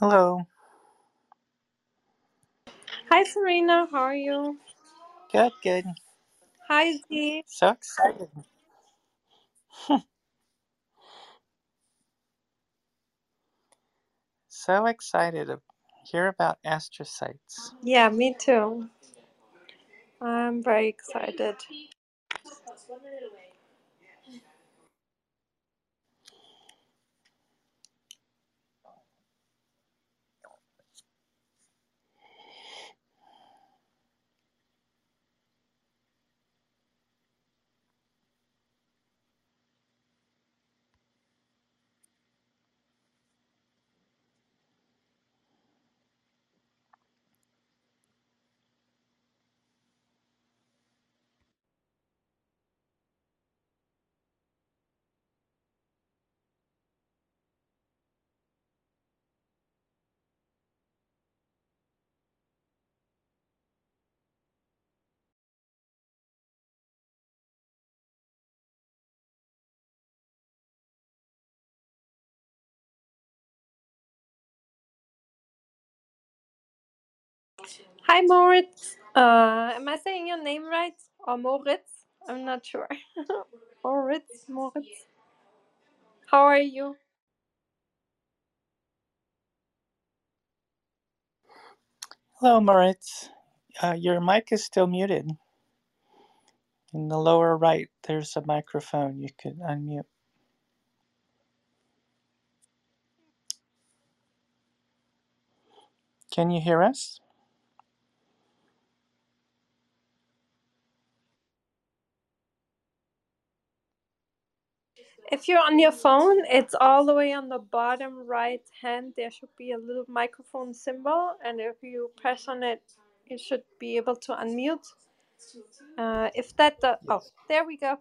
Hello. Hi, Serena. How are you? Good, good. Hi, Z. So excited. So excited to hear about astrocytes. Yeah, me too. I'm very excited. Hi, Moritz. Uh, am I saying your name right? Or Moritz? I'm not sure. Moritz, Moritz. How are you? Hello, Moritz. Uh, your mic is still muted. In the lower right, there's a microphone you could unmute. Can you hear us? If you're on your phone, it's all the way on the bottom right hand. There should be a little microphone symbol, and if you press on it, you should be able to unmute. Uh, if that, do- oh, there we go.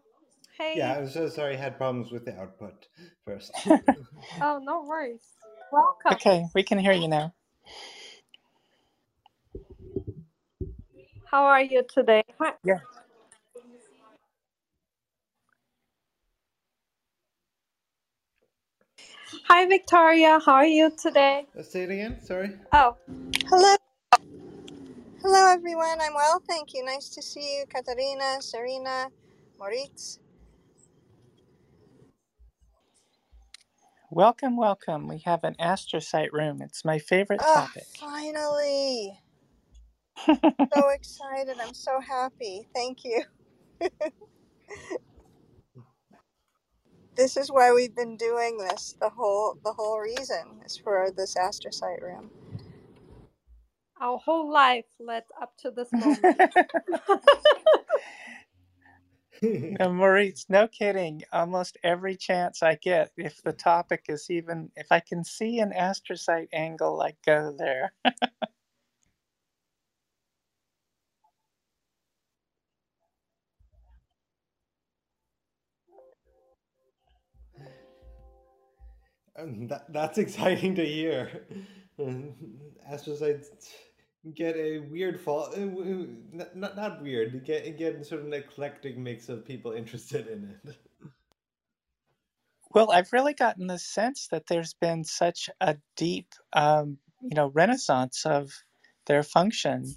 Hey. Yeah, I'm so sorry. I had problems with the output first. Oh, no worries. Welcome. Okay, we can hear you now. How are you today? Yeah. Hi, Victoria. How are you today? Let's say it again. Sorry. Oh, Hello. Hello, everyone. I'm well, thank you. Nice to see you, Katarina, Serena, Moritz. Welcome, welcome. We have an astrocyte room. It's my favorite Oh, topic. finally. So excited. I'm so happy. Thank you. This is why we've been doing this. The whole the whole reason is for this astrocyte room. our whole life led up to this moment. no, Maurice, no kidding. Almost every chance I get, if the topic is even, if I can see an astrocyte angle, I go there. Um, that, that's exciting to hear. Astrocytes get a weird fall. uh, Not, not, not weird. Get get sort of an eclectic mix of people interested in it. Well, I've really gotten the sense that there's been such a deep, um, you know, renaissance of their function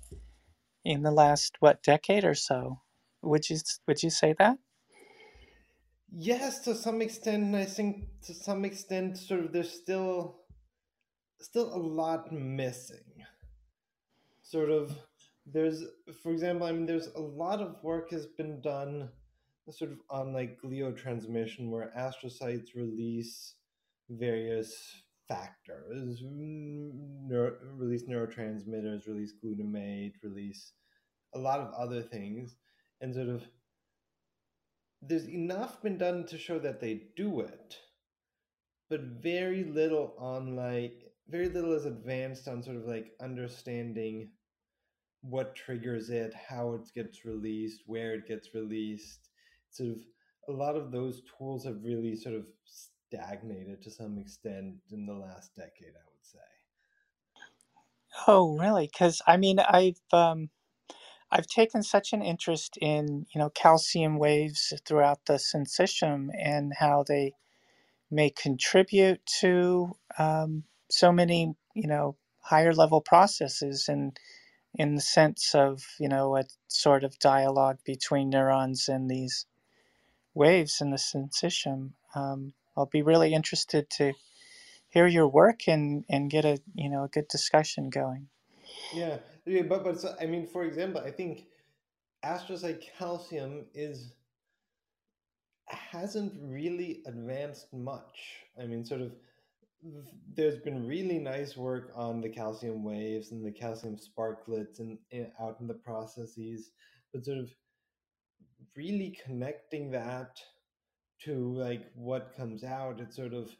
in the last what decade or so. Would you would you say that? Yes, to some extent, I think to some extent, sort of, there's still still a lot missing. Sort of, there's, for example, I mean, there's a lot of work has been done, sort of on like gliotransmission, where astrocytes release various factors, neuro, release neurotransmitters, release glutamate, release a lot of other things, and sort of there's enough been done to show that they do it, but very little on like very little is advanced on sort of like understanding what triggers it, how it gets released, where it gets released. Sort of a lot of those tools have really sort of stagnated to some extent in the last decade, I would say. Oh, really? Because I mean, I've um, I've taken such an interest in you know calcium waves throughout the syncytium and how they may contribute to um, so many you know, higher level processes and in the sense of, you know, a sort of dialogue between neurons and these waves in the syncytium. Um, I'll be really interested to hear your work and, and get a, you know, a good discussion going. Yeah, yeah but, but so, I mean, for example, I think astrocyte calcium is hasn't really advanced much. I mean, sort of, there's been really nice work on the calcium waves and the calcium sparklets and, and out in the processes, but sort of really connecting that to like what comes out, it's sort of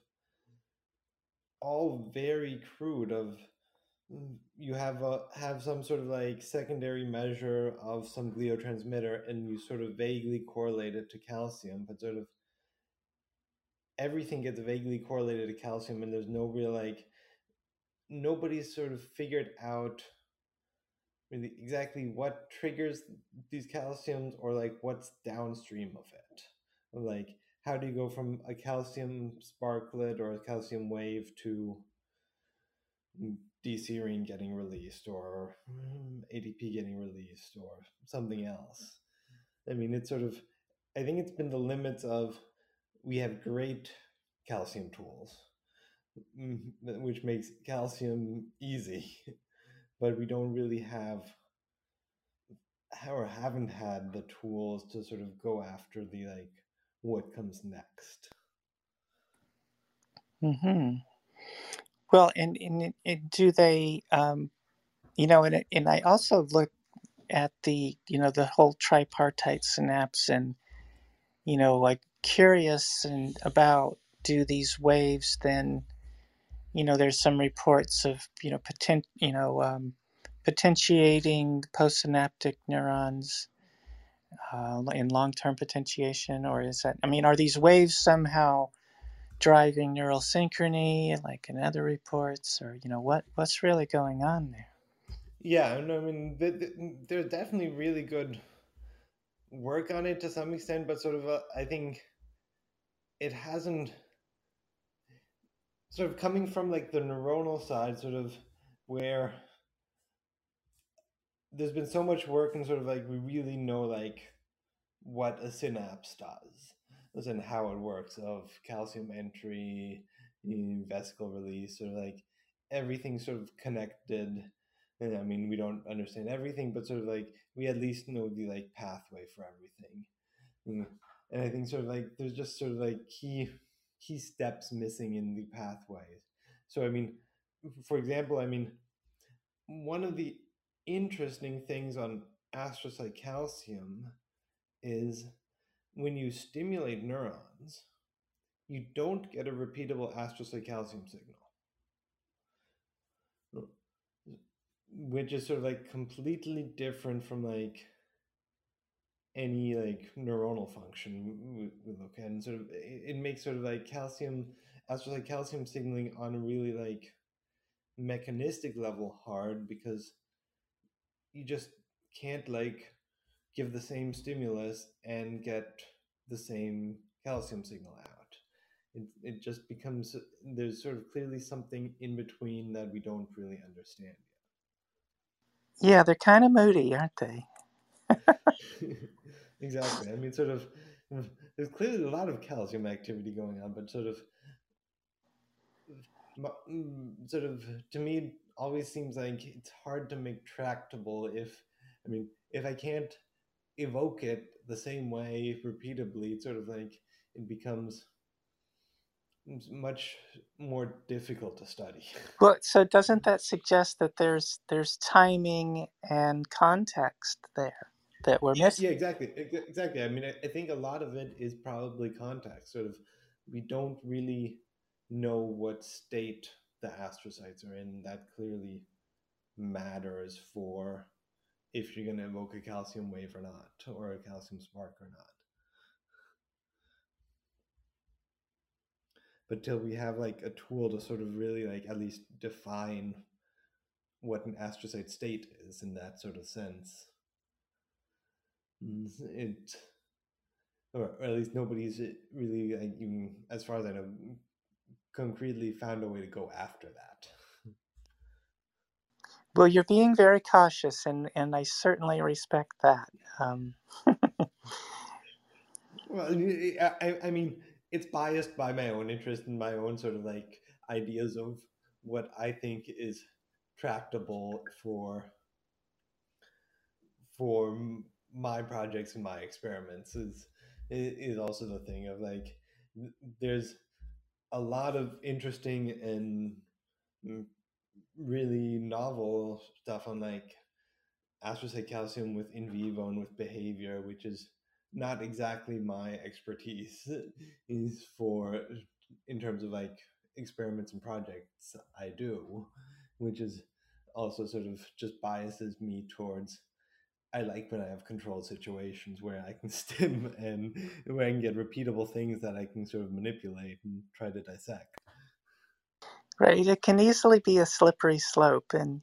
all very crude. Of you have a have some sort of like secondary measure of some gliotransmitter, and you sort of vaguely correlate it to calcium, but sort of everything gets vaguely correlated to calcium, and there's no real like nobody's sort of figured out really exactly what triggers these calciums or like what's downstream of it. Like how do you go from a calcium sparklet or a calcium wave to mm, D-serine getting released or mm, ADP getting released or something else. I mean, it's sort of, I think it's been the limits of we have great calcium tools, mm, which makes calcium easy, but we don't really have or haven't had the tools to sort of go after the like what comes next. Hmm. Well, and, and, and do they, um, you know, and and I also look at the, you know, the whole tripartite synapse, and you know, like curious and about do these waves then, you know, there's some reports of, you know, potent, you know, um, potentiating postsynaptic neurons uh, in long-term potentiation, or is that? I mean, are these waves somehow driving neural synchrony, like in other reports, or you know, what what's really going on there? Yeah, I mean, there's definitely really good work on it to some extent, but sort of, uh, I think it hasn't sort of coming from like the neuronal side, sort of where there's been so much work and sort of like we really know like what a synapse does and how it works of calcium entry vesicle release or like everything sort of connected. And i mean we don't understand everything but sort of like we at least know the like pathway for everything. Mm, and i think sort of like there's just sort of like key key steps missing in the pathways. So i mean for example i mean one of the interesting things on astrocyte calcium is when you stimulate neurons, you don't get a repeatable astrocyte calcium signal, which is sort of like completely different from like any like neuronal function we, look at. And sort of it makes sort of like calcium astrocyte calcium signaling on a really like mechanistic level hard because you just can't like give the same stimulus and get the same calcium signal out. It, it just becomes there's sort of clearly something in between that we don't really understand yet. Yeah, they're kind of moody, aren't they? exactly. I mean, sort of, there's clearly a lot of calcium activity going on, but sort of, sort of, to me, always seems like it's hard to make tractable if i mean if i can't evoke it the same way repeatedly it's sort of like it becomes much more difficult to study. Well so doesn't that suggest that there's there's timing and context there that we're missing yeah exactly exactly i mean I, I think a lot of it is probably context sort of we don't really know what state the astrocytes are in, that clearly matters for if you're going to evoke a calcium wave or not, or a calcium spark or not. But till we have like a tool to sort of really like at least define what an astrocyte state is in that sort of sense, mm, it or at least nobody's really like even as far as I know concretely found a way to go after that. Well, you're being very cautious, and, and I certainly respect that. Um, well, I, I mean, it's biased by my own interest and my own sort of like ideas of what I think is tractable for for my projects and my experiments is is also the thing of like there's a lot of interesting and mm, really novel stuff on like astrocyte calcium with in vivo and with behavior, which is not exactly my expertise is for in terms of like experiments and projects I do, which is also sort of just biases me towards I like when I have controlled situations where I can stim and where I can get repeatable things that I can sort of manipulate and try to dissect. Right. It can easily be a slippery slope. And,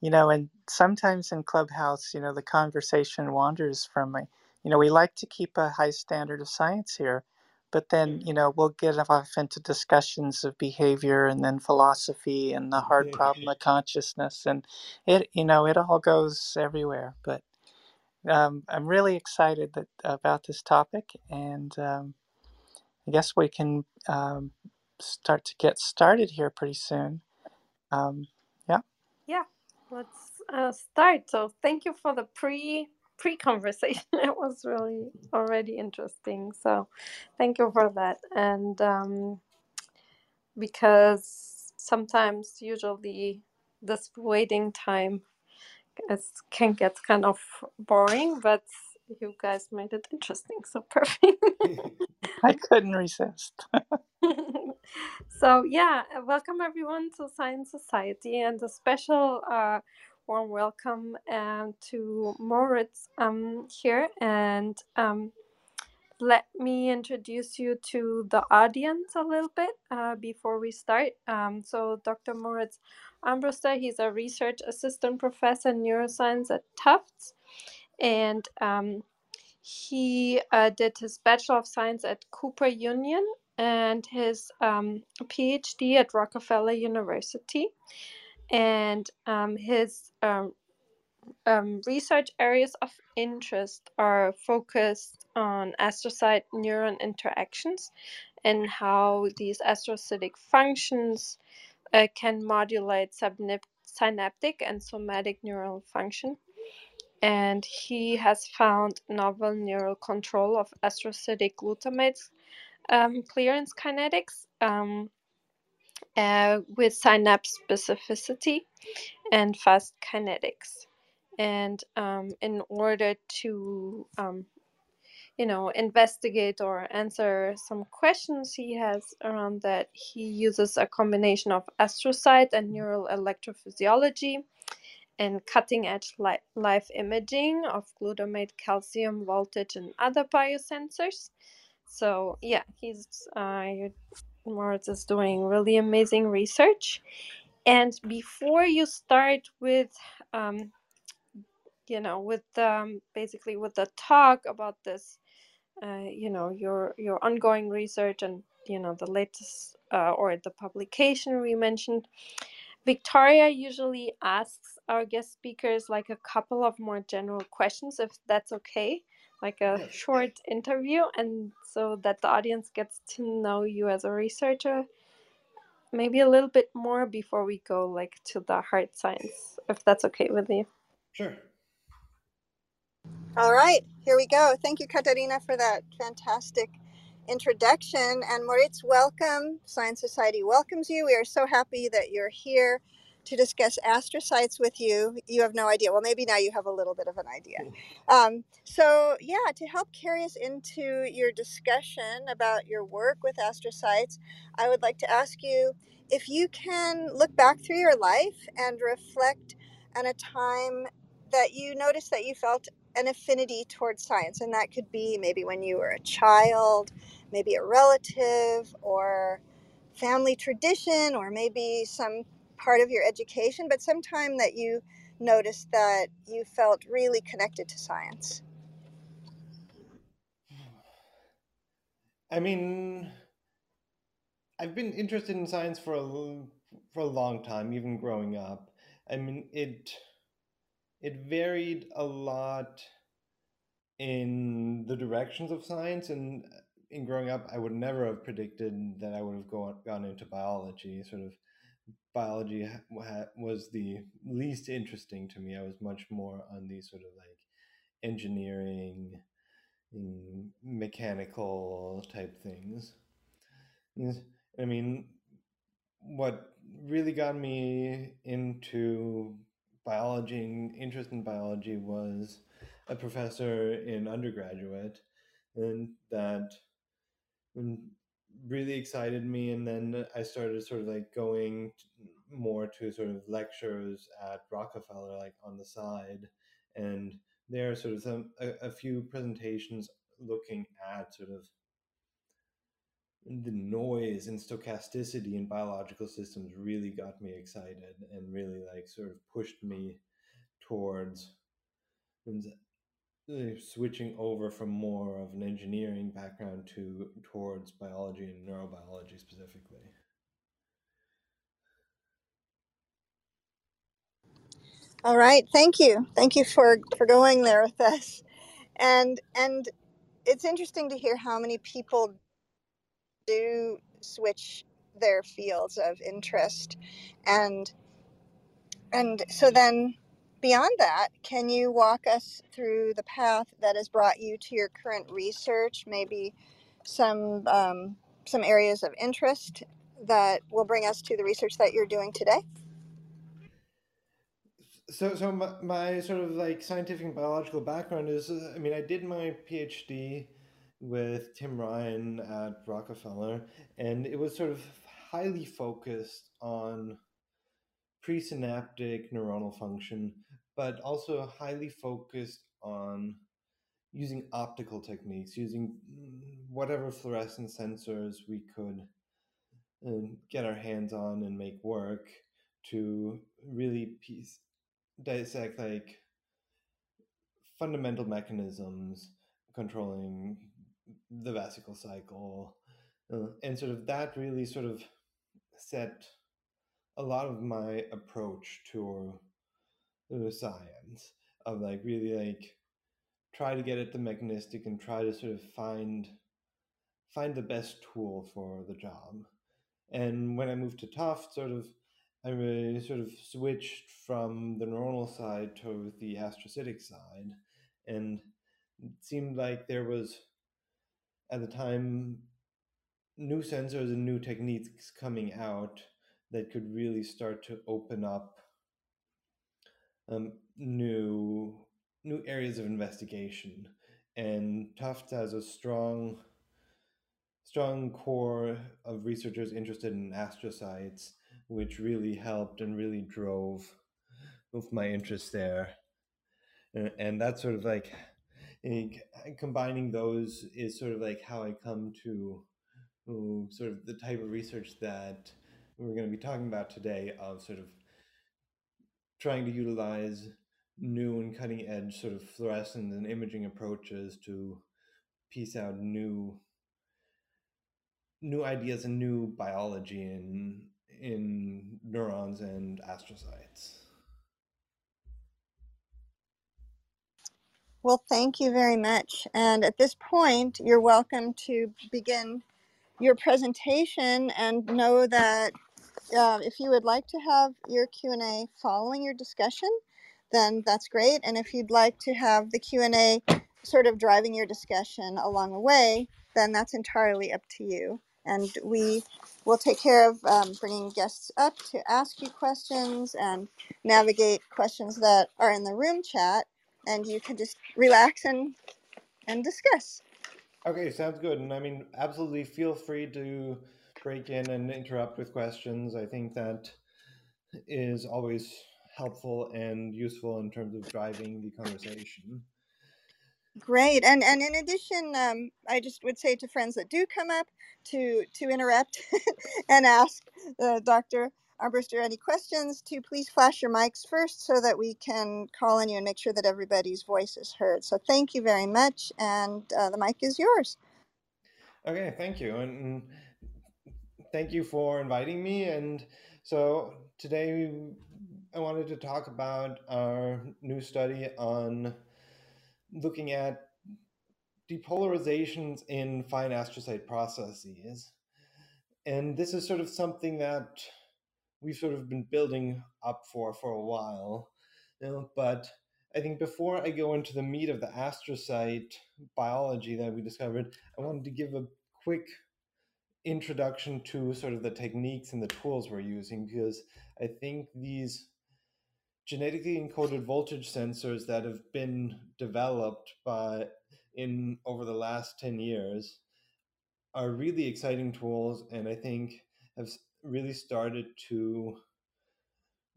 you know, and sometimes in Clubhouse, you know, the conversation wanders from, a, you know, we like to keep a high standard of science here, but then, you know, we'll get off into discussions of behavior and then philosophy and the hard problem of consciousness. And it, you know, it all goes everywhere. But um, I'm really excited that about this topic. And um, I guess we can um, start to get started here pretty soon. Um, yeah. Yeah, let's uh, start. So thank you for the pre pre conversation. it was really already interesting. So thank you for that. And um, because sometimes, usually, this waiting time is, can get kind of boring, but you guys made it interesting. So perfect. I couldn't resist. So yeah, uh, welcome everyone to Science Society and a special uh, warm welcome um, to Moritz um, here. And um, let me introduce you to the audience a little bit uh, before we start. Um, so Dr. Moritz Armbruster, he's a research assistant professor in neuroscience at Tufts. And um, he uh, did his Bachelor of Science at Cooper Union and his um, PhD at Rockefeller University. And um, his um, um, research areas of interest are focused on astrocyte neuron interactions and how these astrocytic functions uh, can modulate synaptic and somatic neural function and he has found novel neural control of astrocytic glutamate um, clearance kinetics um, uh, with synapse specificity and fast kinetics. And um, in order to, um, you know, investigate or answer some questions he has around that, he uses a combination of astrocyte and neural electrophysiology and cutting edge li- live imaging of glutamate, calcium, voltage, and other biosensors. So, yeah, he's uh, Moritz is doing really amazing research. And before you start with, um, you know, with um, basically with the talk about this, uh, you know, your your ongoing research and you know the latest uh, or the publication we mentioned, Victoria usually asks our guest speakers like a couple of more general questions, if that's okay, like a short interview, and so that the audience gets to know you as a researcher maybe a little bit more before we go like to the hard science, if that's okay with you. Sure. All right, here we go. Thank you, Katarina, for that fantastic introduction. And Moritz, welcome. Science Society welcomes you. We are so happy that you're here to discuss astrocytes with you. You have no idea. Well, maybe now you have a little bit of an idea. Um, so, yeah, to help carry us into your discussion about your work with astrocytes, I would like to ask you if you can look back through your life and reflect on a time that you noticed that you felt an affinity towards science. And that could be maybe when you were a child, maybe a relative, or family tradition, or maybe some part of your education, but sometime that you noticed that you felt really connected to science. I mean, I've been interested in science for a for a long time, even growing up, I mean, it it varied a lot in the directions of science and uh, in growing up i would never have predicted that i would have gone, gone into biology sort of biology was the least interesting to me. I was much more on these sort of like engineering mm, mechanical type things. I mean what really got me into biology and interest in biology was a professor in undergraduate and that really excited me and then i started sort of like going more to sort of lectures at rockefeller like on the side and there are sort of some a, a few presentations looking at sort of the noise and stochasticity in biological systems really got me excited and really like sort of pushed me towards switching over from more of an engineering background to towards biology and neurobiology specifically. All right, thank you. Thank you for for going there with us. And and it's interesting to hear how many people do switch their fields of interest and and so then beyond that, can you walk us through the path that has brought you to your current research? Maybe some um, some areas of interest that will bring us to the research that you're doing today. So, so my, my sort of like scientific and biological background is, uh, I mean, I did my PhD with Tim Ryan at Rockefeller, and it was sort of highly focused on presynaptic neuronal function, but also highly focused on using optical techniques, using whatever fluorescent sensors we could uh, get our hands on and make work to really piece, dissect like fundamental mechanisms controlling the vesicle cycle. Uh, and sort of that really sort of set a lot of my approach to science of like really like try to get at the mechanistic and try to sort of find find the best tool for the job. And when I moved to Tufts, sort of I really sort of switched from the neuronal side to the astrocytic side, and it seemed like there was at the time new sensors and new techniques coming out that could really start to open up um, new new areas of investigation. And Tufts has a strong strong core of researchers interested in astrocytes, which really helped and really drove both my interest there. And, and that's sort of like combining those is sort of like how I come to sort of the type of research that we're going to be talking about today of sort of trying to utilize new and cutting edge sort of fluorescence and imaging approaches to piece out new new ideas and new biology in in neurons and astrocytes. Well, thank you very much. And at this point, you're welcome to begin your presentation and know that uh, if you would like to have your Q&A following your discussion, then that's great. And if you'd like to have the Q&A sort of driving your discussion along the way, then that's entirely up to you. And we will take care of um, bringing guests up to ask you questions and navigate questions that are in the room chat. And you can just relax and, and discuss. Okay, sounds good. And I mean, absolutely feel free to break in and interrupt with questions. I think that is always helpful and useful in terms of driving the conversation. Great, and and in addition, um, I just would say to friends that do come up to to interrupt and ask uh, Dr. Armbruster any questions, to please flash your mics first so that we can call on you and make sure that everybody's voice is heard. So thank you very much, and uh, the mic is yours. Okay, thank you, and thank you for inviting me. And so today I wanted to talk about our new study on looking at depolarizations in fine astrocyte processes. And this is sort of something that we've sort of been building up for for a while. You know, but I think before I go into the meat of the astrocyte biology that we discovered, I wanted to give a quick introduction to sort of the techniques and the tools we're using because I think these genetically encoded voltage sensors that have been developed by in over the last 10 years are really exciting tools and I think have really started to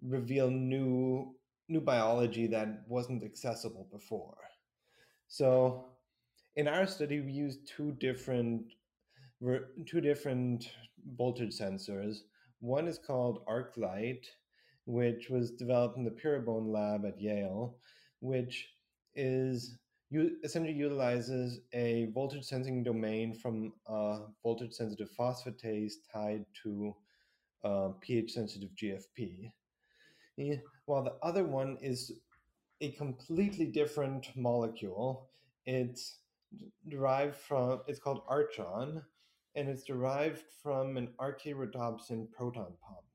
reveal new new biology that wasn't accessible before. So in our study we used two different two different voltage sensors. One is called ArcLight, which was developed in the Pieribone lab at Yale, which is essentially utilizes a voltage sensing domain from a voltage sensitive phosphatase tied to uh, pH sensitive GFP. While the other one is a completely different molecule. It's derived from, it's called Archon, and it's derived from an archaerhodopsin proton pump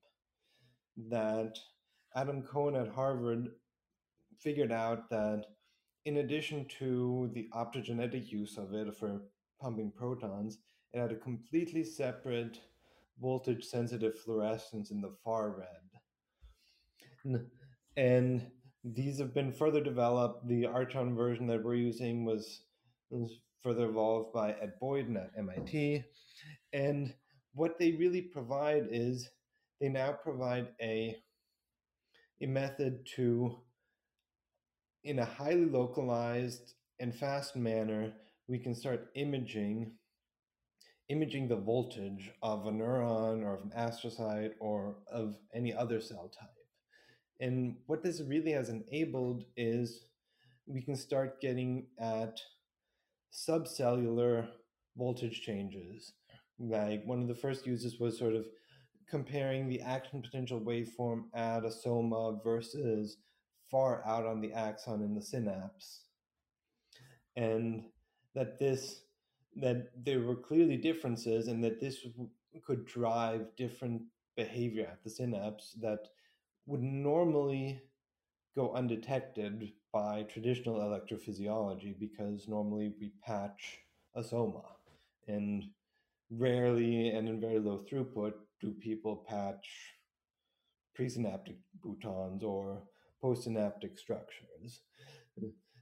that Adam Cohen at Harvard figured out that in addition to the optogenetic use of it for pumping protons, it had a completely separate voltage sensitive fluorescence in the far red. And these have been further developed. The Archon version that we're using was, was further evolved by Ed Boyden at MIT. And what they really provide is they now provide a, a method to, in a highly localized and fast manner, we can start imaging imaging the voltage of a neuron or of an astrocyte or of any other cell type. And what this really has enabled is we can start getting at subcellular voltage changes. Like one of the first uses was sort of comparing the action potential waveform at a soma versus far out on the axon in the synapse. And that this that there were clearly differences and that this could drive different behavior at the synapse that would normally go undetected by traditional electrophysiology because normally we patch a soma and rarely and in very low throughput do people patch presynaptic boutons or postsynaptic structures.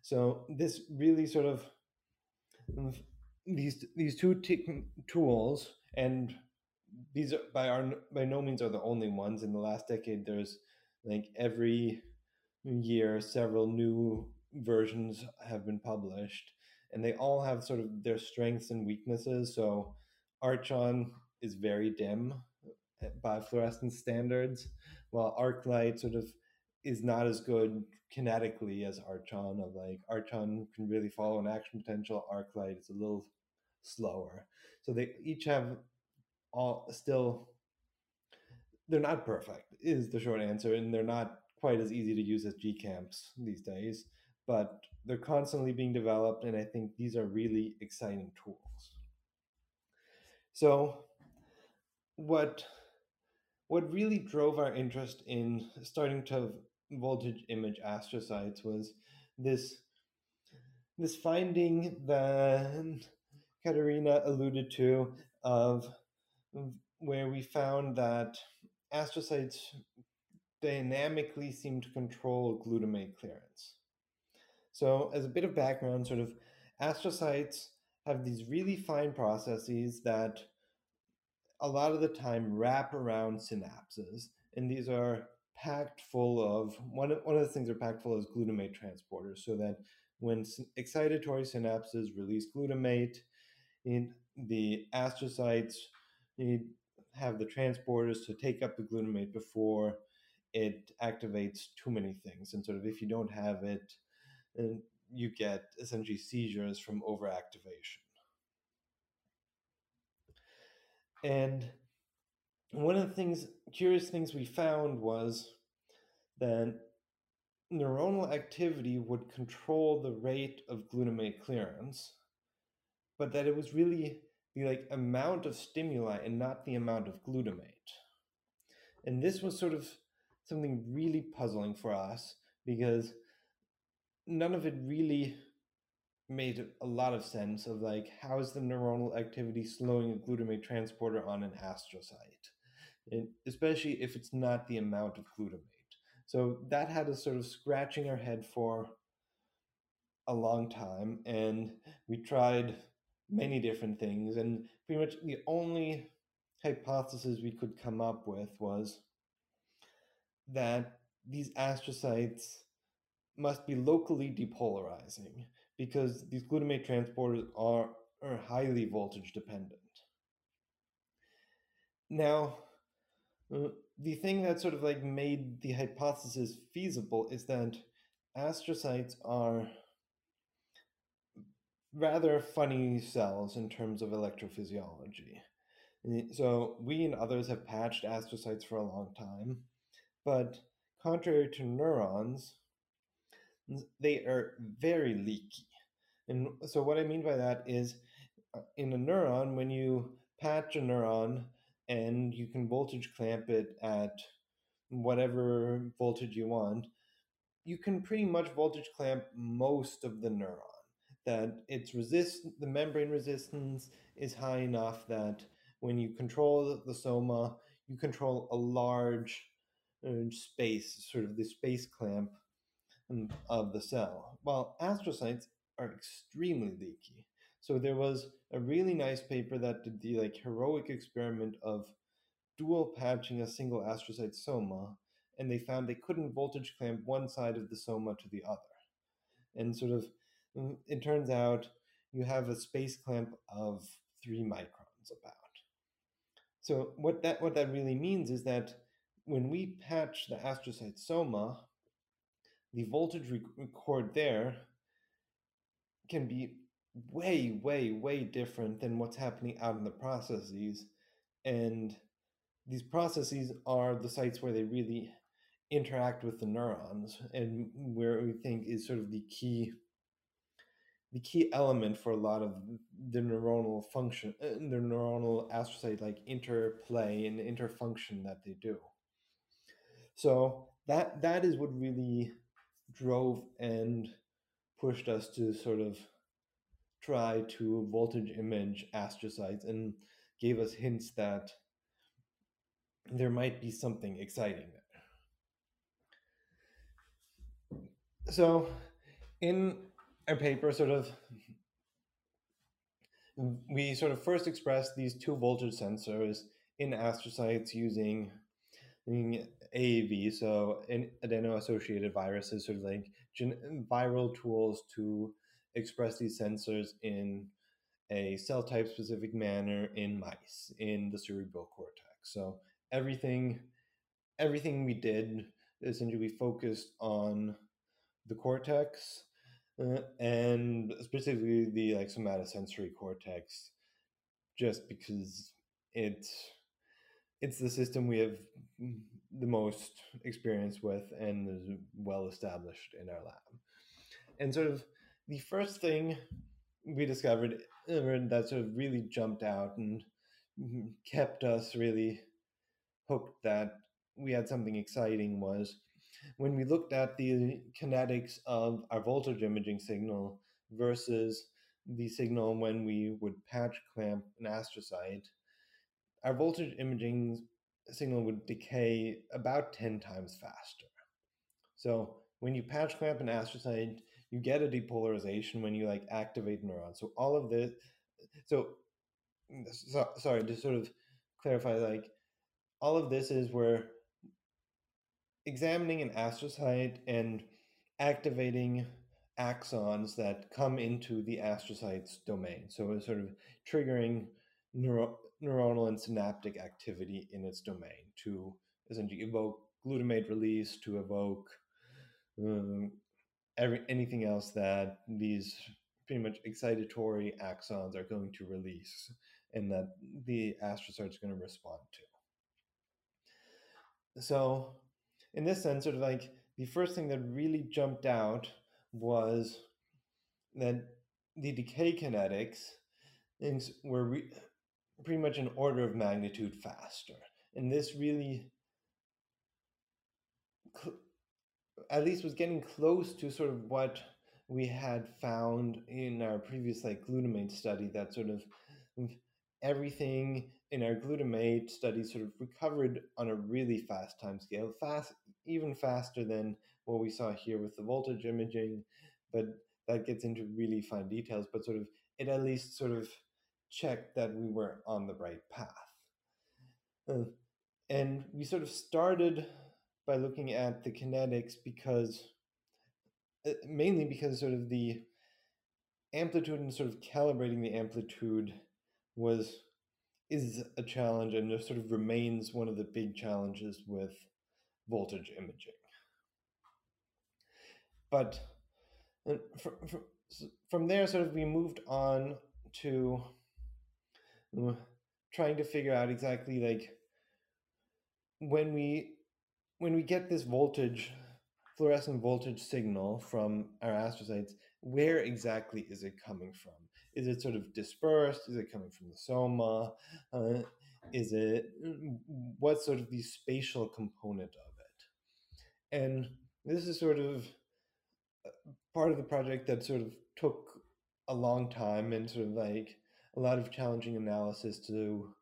So this really sort of these these two t- tools and these are by our by no means are the only ones in the last decade there's like every year several new versions have been published and they all have sort of their strengths and weaknesses. So archon is very dim eh, by fluorescence standards while arclight sort of is not as good kinetically as archon of like archon can really follow an action potential arclight is a little slower. So they each have all still they're not perfect is the short answer and they're not quite as easy to use as gcamps these days but they're constantly being developed and i think these are really exciting tools. So what what really drove our interest in starting to voltage image astrocytes was this this finding that Katarina alluded to of where we found that astrocytes dynamically seem to control glutamate clearance. So, as a bit of background, sort of astrocytes have these really fine processes that a lot of the time wrap around synapses, and these are packed full of one of, one of the things they're packed full is glutamate transporters, so that when excitatory synapses release glutamate, in the astrocytes you have the transporters to take up the glutamate before it activates too many things. And sort of if you don't have it, you get essentially seizures from overactivation. And one of the things, curious things we found was that neuronal activity would control the rate of glutamate clearance, but that it was really the like amount of stimuli and not the amount of glutamate. And this was sort of something really puzzling for us because none of it really made a lot of sense of like how is the neuronal activity slowing a glutamate transporter on an astrocyte? And especially if it's not the amount of glutamate. So that had us sort of scratching our head for a long time and we tried many different things and pretty much the only hypothesis we could come up with was that these astrocytes must be locally depolarizing because these glutamate transporters are, are highly voltage dependent. Now, uh, the thing that sort of like made the hypothesis feasible is that astrocytes are rather funny cells in terms of electrophysiology. So we and others have patched astrocytes for a long time, but contrary to neurons, they are very leaky. And so what I mean by that is uh, in a neuron, when you patch a neuron and you can voltage clamp it at whatever voltage you want, you can pretty much voltage clamp most of the neuron. That its resist the membrane resistance is high enough that when you control the soma, you control a large space, sort of the space clamp um, of the cell. While astrocytes are extremely leaky. So there was a really nice paper that did the like heroic experiment of dual patching a single astrocyte soma, and they found they couldn't voltage clamp one side of the soma to the other. And sort of, mm, it turns out you have a space clamp of three microns about. So what that what that really means is that when we patch the astrocyte soma, the voltage record there can be way, way, way different than what's happening out in the processes. And these processes are the sites where they really interact with the neurons and where we think is sort of the key the key element for a lot of the neuronal function uh, the neuronal astrocyte like interplay and interfunction that they do so that that is what really drove and pushed us to sort of try to voltage image astrocytes and gave us hints that there might be something exciting there. So, in our paper, sort of, we sort of first expressed these two voltage sensors in astrocytes using AAV, so adeno-associated viruses, sort of like gen- viral tools to express these sensors in a cell type specific manner in mice in the cerebral cortex. So everything everything we did essentially focused on the cortex uh, and specifically the like somatosensory cortex just because it's it's the system we have the most experience with and is well established in our lab. And sort of the first thing we discovered uh, that sort of really jumped out and kept us really hooked that we had something exciting was when we looked at the kinetics of our voltage imaging signal versus the signal when we would patch clamp an astrocyte, our voltage imaging signal would decay about 10 times faster. So when you patch clamp an astrocyte, you get a depolarization when you like activate neurons. So all of this, so, so sorry to sort of clarify, like all of this is where examining an astrocyte and activating axons that come into the astrocyte's domain. So it's sort of triggering neuro, neuronal and synaptic activity in its domain to essentially evoke glutamate release, to evoke um, every anything else that these pretty much excitatory axons are going to release and that the astrocyte is going to respond to. So in this sense, sort of like the first thing that really jumped out was that the decay kinetics were re- pretty much an order of magnitude faster. And this really, at least, was getting close to sort of what we had found in our previous like glutamate study that sort of mm, everything in our glutamate study sort of recovered on a really fast time scale, fast, even faster than what we saw here with the voltage imaging. But that gets into really fine details. But sort of it at least sort of checked that we were on the right path. Uh, and we sort of started by looking at the kinetics because uh, mainly because sort of the amplitude and sort of calibrating the amplitude was is a challenge and sort of remains one of the big challenges with voltage imaging. But from, from, from there, sort of we moved on to uh, trying to figure out exactly like when we when we get this voltage fluorescent voltage signal from our astrocytes where exactly is it coming from? Is it sort of dispersed? Is it coming from the soma? Uh, is it what's sort of the spatial component of it? And this is sort of uh, part of the project that sort of took a long time and sort of like a lot of challenging analysis to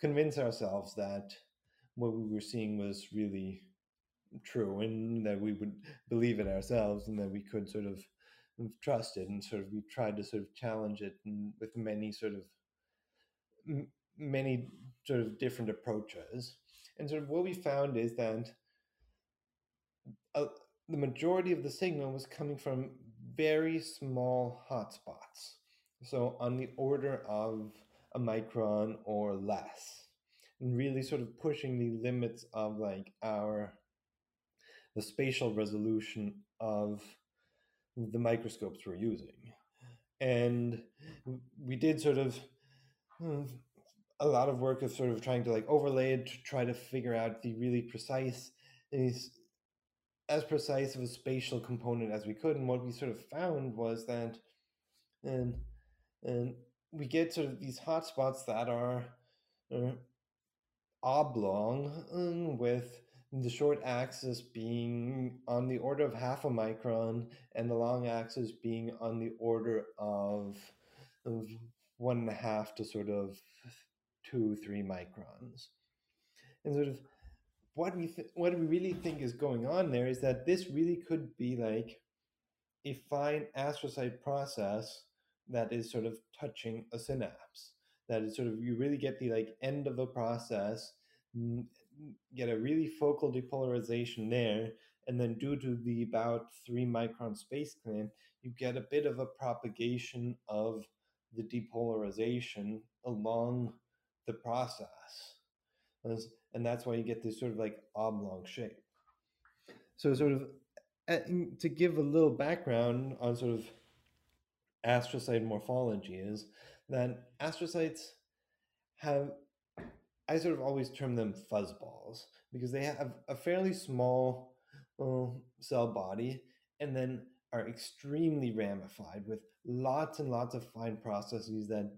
convince ourselves that what we were seeing was really true and that we would believe it ourselves and that we could sort of trust it. And sort of we tried to sort of challenge it and with many sort of m- many sort of different approaches. And sort of what we found is that uh, the majority of the signal was coming from very small hotspots so on the order of a micron or less and really sort of pushing the limits of like our the spatial resolution of the microscopes we're using. And we did sort of hmm, a lot of work of sort of trying to like overlay it to try to figure out the really precise as precise of a spatial component as we could. And what we sort of found was that and and we get sort of these hotspots that are, are oblong um, with the short axis being on the order of half a micron and the long axis being on the order of, of one and a half to sort of two, three microns. And sort of what we th- what we really think is going on there is that this really could be like a fine astrocyte process that is sort of touching a synapse that is sort of you really get the like end of the process get a really focal depolarization there and then due to the about three micron space clamp you get a bit of a propagation of the depolarization along the process. And that's why you get this sort of like oblong shape. So sort of to give a little background on sort of astrocyte morphology is that astrocytes have I sort of always term them fuzzballs because they have a fairly small uh, cell body and then are extremely ramified with lots and lots of fine processes that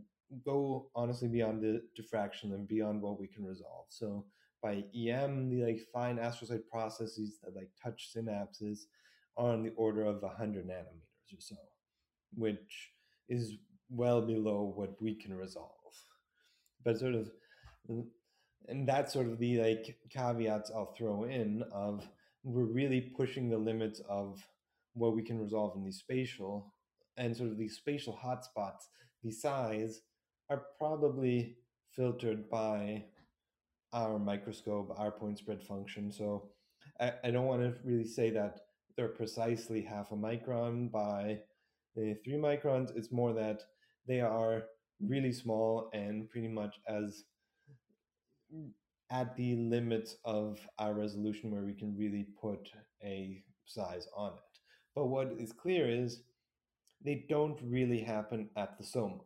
go honestly beyond the diffraction and beyond what we can resolve. So by EM, the like fine astrocyte processes that like touch synapses are on the order of 100 nanometers or so which is well below what we can resolve. But sort of, and that's sort of the like caveats I'll throw in of we're really pushing the limits of what we can resolve in the spatial and sort of these spatial hotspots, the size are probably filtered by our microscope, our point spread function. So I, I don't want to really say that they're precisely half a micron by three microns, it's more that they are really small and pretty much as at the limits of our resolution where we can really put a size on it. But what is clear is they don't really happen at the soma.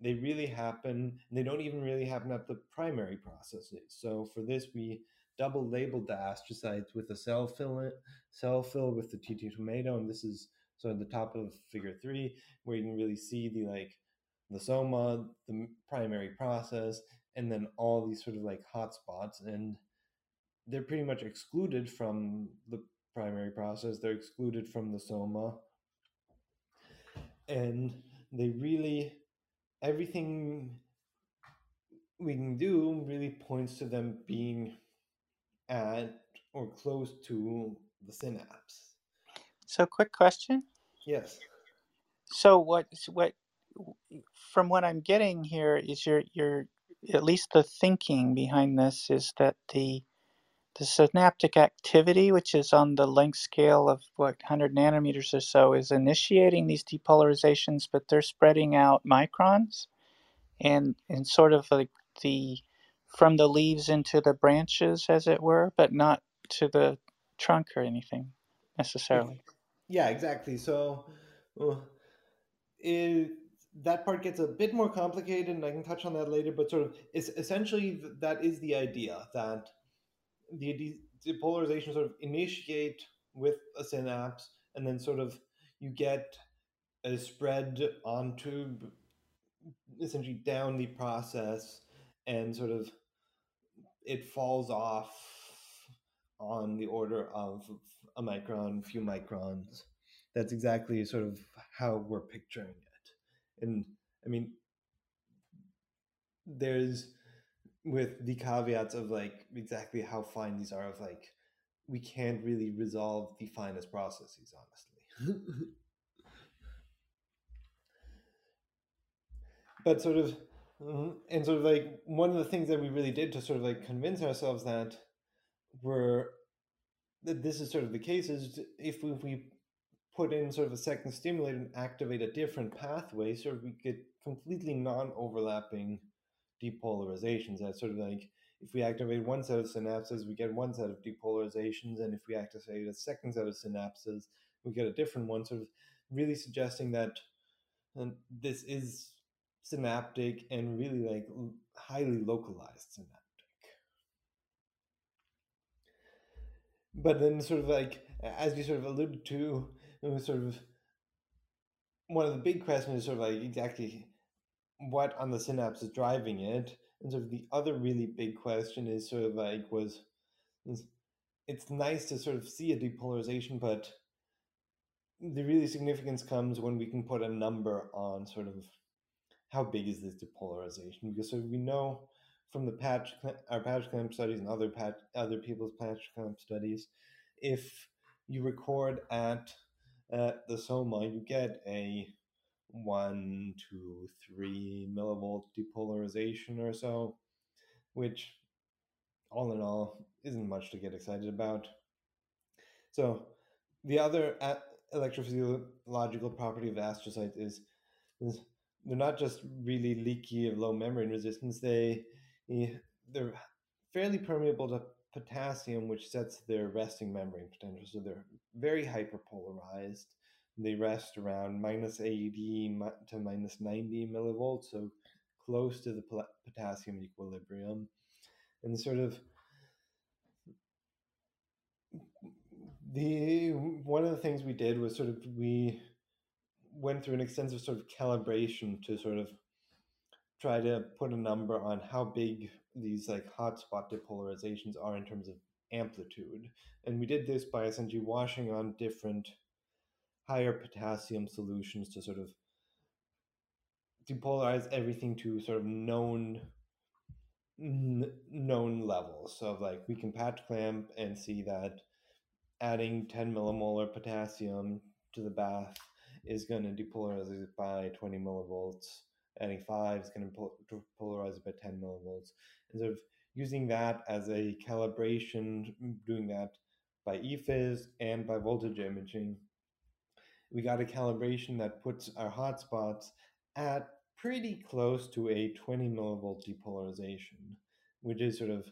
They really happen, they don't even really happen at the primary processes. So for this, we double labeled the astrocytes with a cell fill cell fill with the tdTomato, and this is so at the top of figure three, where you can really see the like the soma, the primary process, and then all these sort of like hotspots, and they're pretty much excluded from the primary process. They're excluded from the soma, and they really everything we can do really points to them being at or close to the synapse. So, quick question. Yes. So, what what from what I'm getting here is your your at least the thinking behind this is that the the synaptic activity, which is on the length scale of what 100 nanometers or so, is initiating these depolarizations, but they're spreading out microns, and and sort of like the from the leaves into the branches, as it were, but not to the trunk or anything necessarily. Yeah, exactly. So uh, it, that part gets a bit more complicated, and I can touch on that later. But sort of, it's essentially that is the idea that the depolarization sort of initiate with a synapse, and then sort of you get a spread onto essentially down the process and sort of it falls off on the order of a micron, few microns. That's exactly sort of how we're picturing it. And I mean, there's with the caveats of like exactly how fine these are, of like, we can't really resolve the finest processes, honestly. but sort of Mm-hmm. And sort of like one of the things that we really did to sort of like convince ourselves that we're that this is sort of the case is if we, if we put in sort of a second stimulator and activate a different pathway, sort of we get completely non-overlapping depolarizations. That's sort of like if we activate one set of synapses, we get one set of depolarizations, and if we activate a second set of synapses, we get a different one. Sort of really suggesting that and this is synaptic and really like highly localized synaptic. But then, sort of like as you sort of alluded to, it was sort of one of the big questions is sort of like exactly what on the synapse is driving it, and sort of the other really big question is sort of like was, it's nice to sort of see a depolarization, but the really significance comes when we can put a number on sort of how big is this depolarization? Because so we know from the patch our patch clamp studies and other patch other people's patch clamp studies, if you record at uh, the soma, you get a one, two, three millivolt depolarization or so, which all in all isn't much to get excited about. So the other electrophysiological property of astrocytes is, is they're not just really leaky of low membrane resistance. They Eh, they're fairly permeable to potassium, which sets their resting membrane potential. So they're very hyperpolarized. They rest around minus 80 to minus 90 millivolts, so close to the potassium equilibrium. And sort of the one of the things we did was sort of we went through an extensive sort of calibration to sort of try to put a number on how big these like hotspot depolarizations are in terms of amplitude. And we did this by essentially washing on different higher potassium solutions to sort of depolarize everything to sort of known n- known levels. So like we can patch clamp and see that adding 10 millimolar potassium to the bath is going to depolarize it by 20 millivolts. Adding 5 is going to polarize by 10 millivolts. And sort of using that as a calibration, doing that by ePhys and by voltage imaging, we got a calibration that puts our hotspots at pretty close to a 20 millivolt depolarization, which is sort of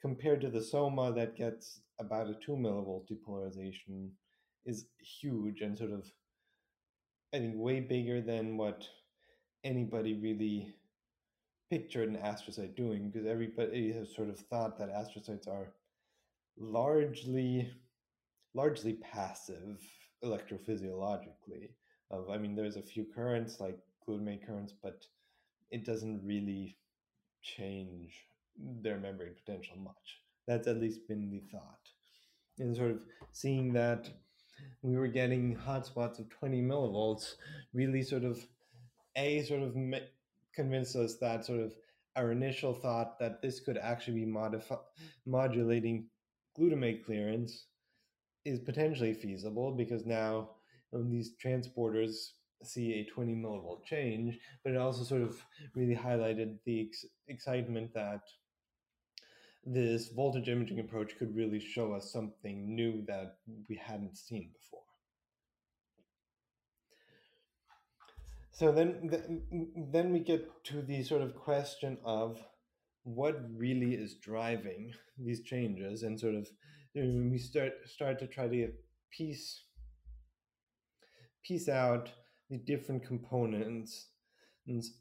compared to the soma that gets about a 2 millivolt depolarization is huge and sort of I think way bigger than what anybody really pictured an astrocyte doing because everybody has sort of thought that astrocytes are largely largely passive electrophysiologically. Of I mean, there's a few currents like glutamate currents, but it doesn't really change their membrane potential much. That's at least been the thought. And sort of seeing that we were getting hotspots of 20 millivolts really sort of a sort of convinced us that sort of our initial thought that this could actually be modulating glutamate clearance is potentially feasible because now um, these transporters see a 20 millivolt change, but it also sort of really highlighted the ex- excitement that this voltage imaging approach could really show us something new that we hadn't seen before. So then, then we get to the sort of question of what really is driving these changes, and sort of we start start to try to piece piece out the different components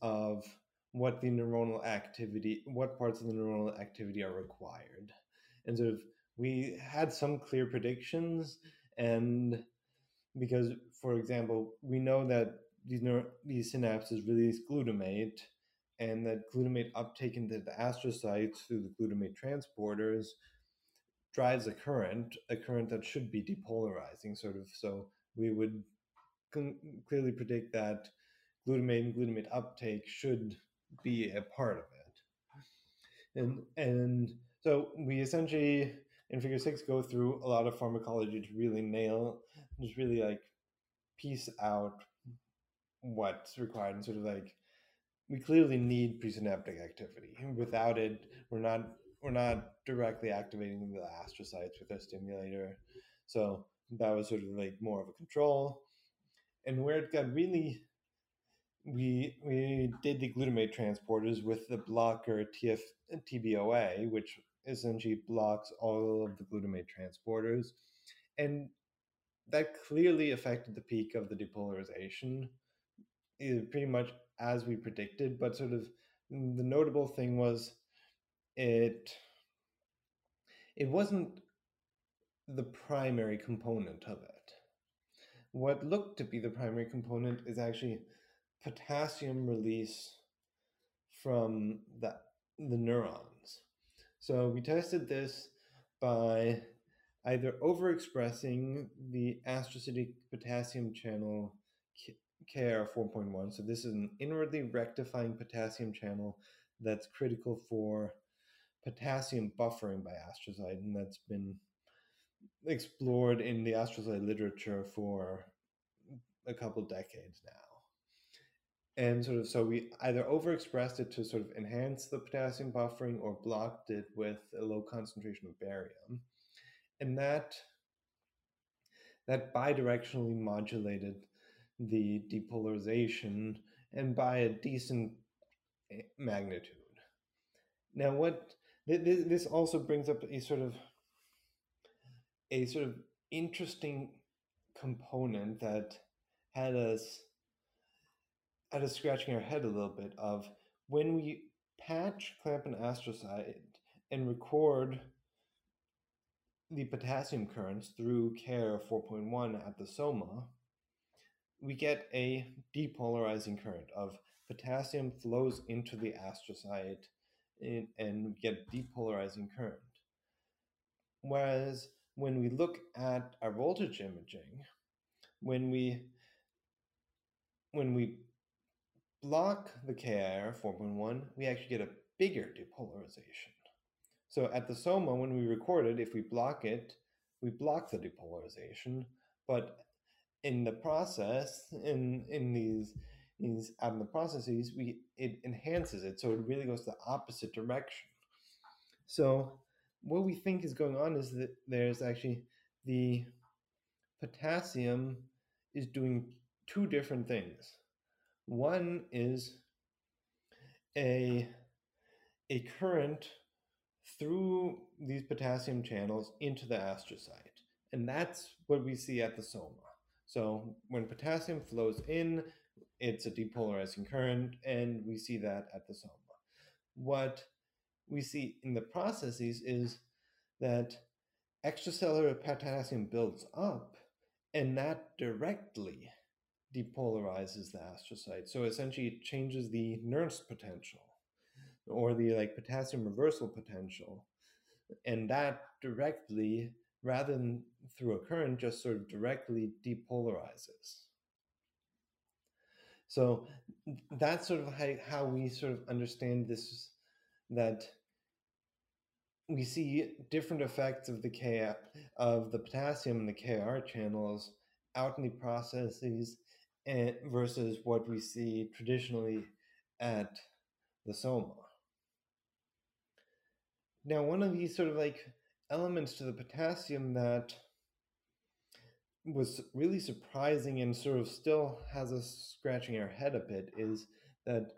of what the neuronal activity, what parts of the neuronal activity are required. And sort of we had some clear predictions and because for example, we know that these neuro, these synapses release glutamate and that glutamate uptake into the astrocytes through the glutamate transporters drives a current, a current that should be depolarizing sort of so we would clearly predict that glutamate and glutamate uptake should be a part of it. And and so we essentially in figure six go through a lot of pharmacology to really nail just really like piece out what's required and sort of like we clearly need presynaptic activity. Without it, we're not we're not directly activating the astrocytes with a stimulator. So that was sort of like more of a control and where it got really we we did the glutamate transporters with the blocker TF TBOA, which essentially blocks all of the glutamate transporters, and that clearly affected the peak of the depolarization, eh, pretty much as we predicted. But sort of the notable thing was it it wasn't the primary component of it what looked to be the primary component is actually potassium release from the, the neurons. So we tested this by either overexpressing the astrocytic potassium channel KIR 4.1. So this is an inwardly rectifying potassium channel that's critical for potassium buffering by astrocyte, and that's been explored in the astrocyte literature for a couple decades now. And sort of so we either overexpressed it to sort of enhance the potassium buffering or blocked it with a low concentration of barium. And that that bidirectionally modulated the depolarization and by a decent eh, magnitude. Now, what this also brings up a sort of a sort of interesting component that had us had us scratching our head a little bit of when we patch clamp an astrocyte and record the potassium currents through KIR 4.1 at the soma, we get a depolarizing current of potassium flows into the astrocyte and, and get depolarizing current. Whereas when we look at our voltage imaging, when we when we block the KIR 4.1, we actually get a bigger depolarization. So at the SOMA, when we record it, if we block it, we block the depolarization. But in the process, in in these these out in the processes, we it enhances it. So it really goes the opposite direction. So what we think is going on is that there's actually the potassium is doing two different things. One is a, a current through these potassium channels into the astrocyte. And that's what we see at the soma. So when potassium flows in, it's a depolarizing current, and we see that at the soma. What we see in the processes is that extracellular potassium builds up and that directly depolarizes the astrocyte. So essentially it changes the Nernst potential or the like potassium reversal potential. And that directly, rather than through a current, just sort of directly depolarizes. So that's sort of how, how we sort of understand this that we see different effects of the K of the potassium and the KR channels out in the processes and versus what we see traditionally at the soma. Now, one of these sort of like elements to the potassium that was really surprising and sort of still has us scratching our head a bit is that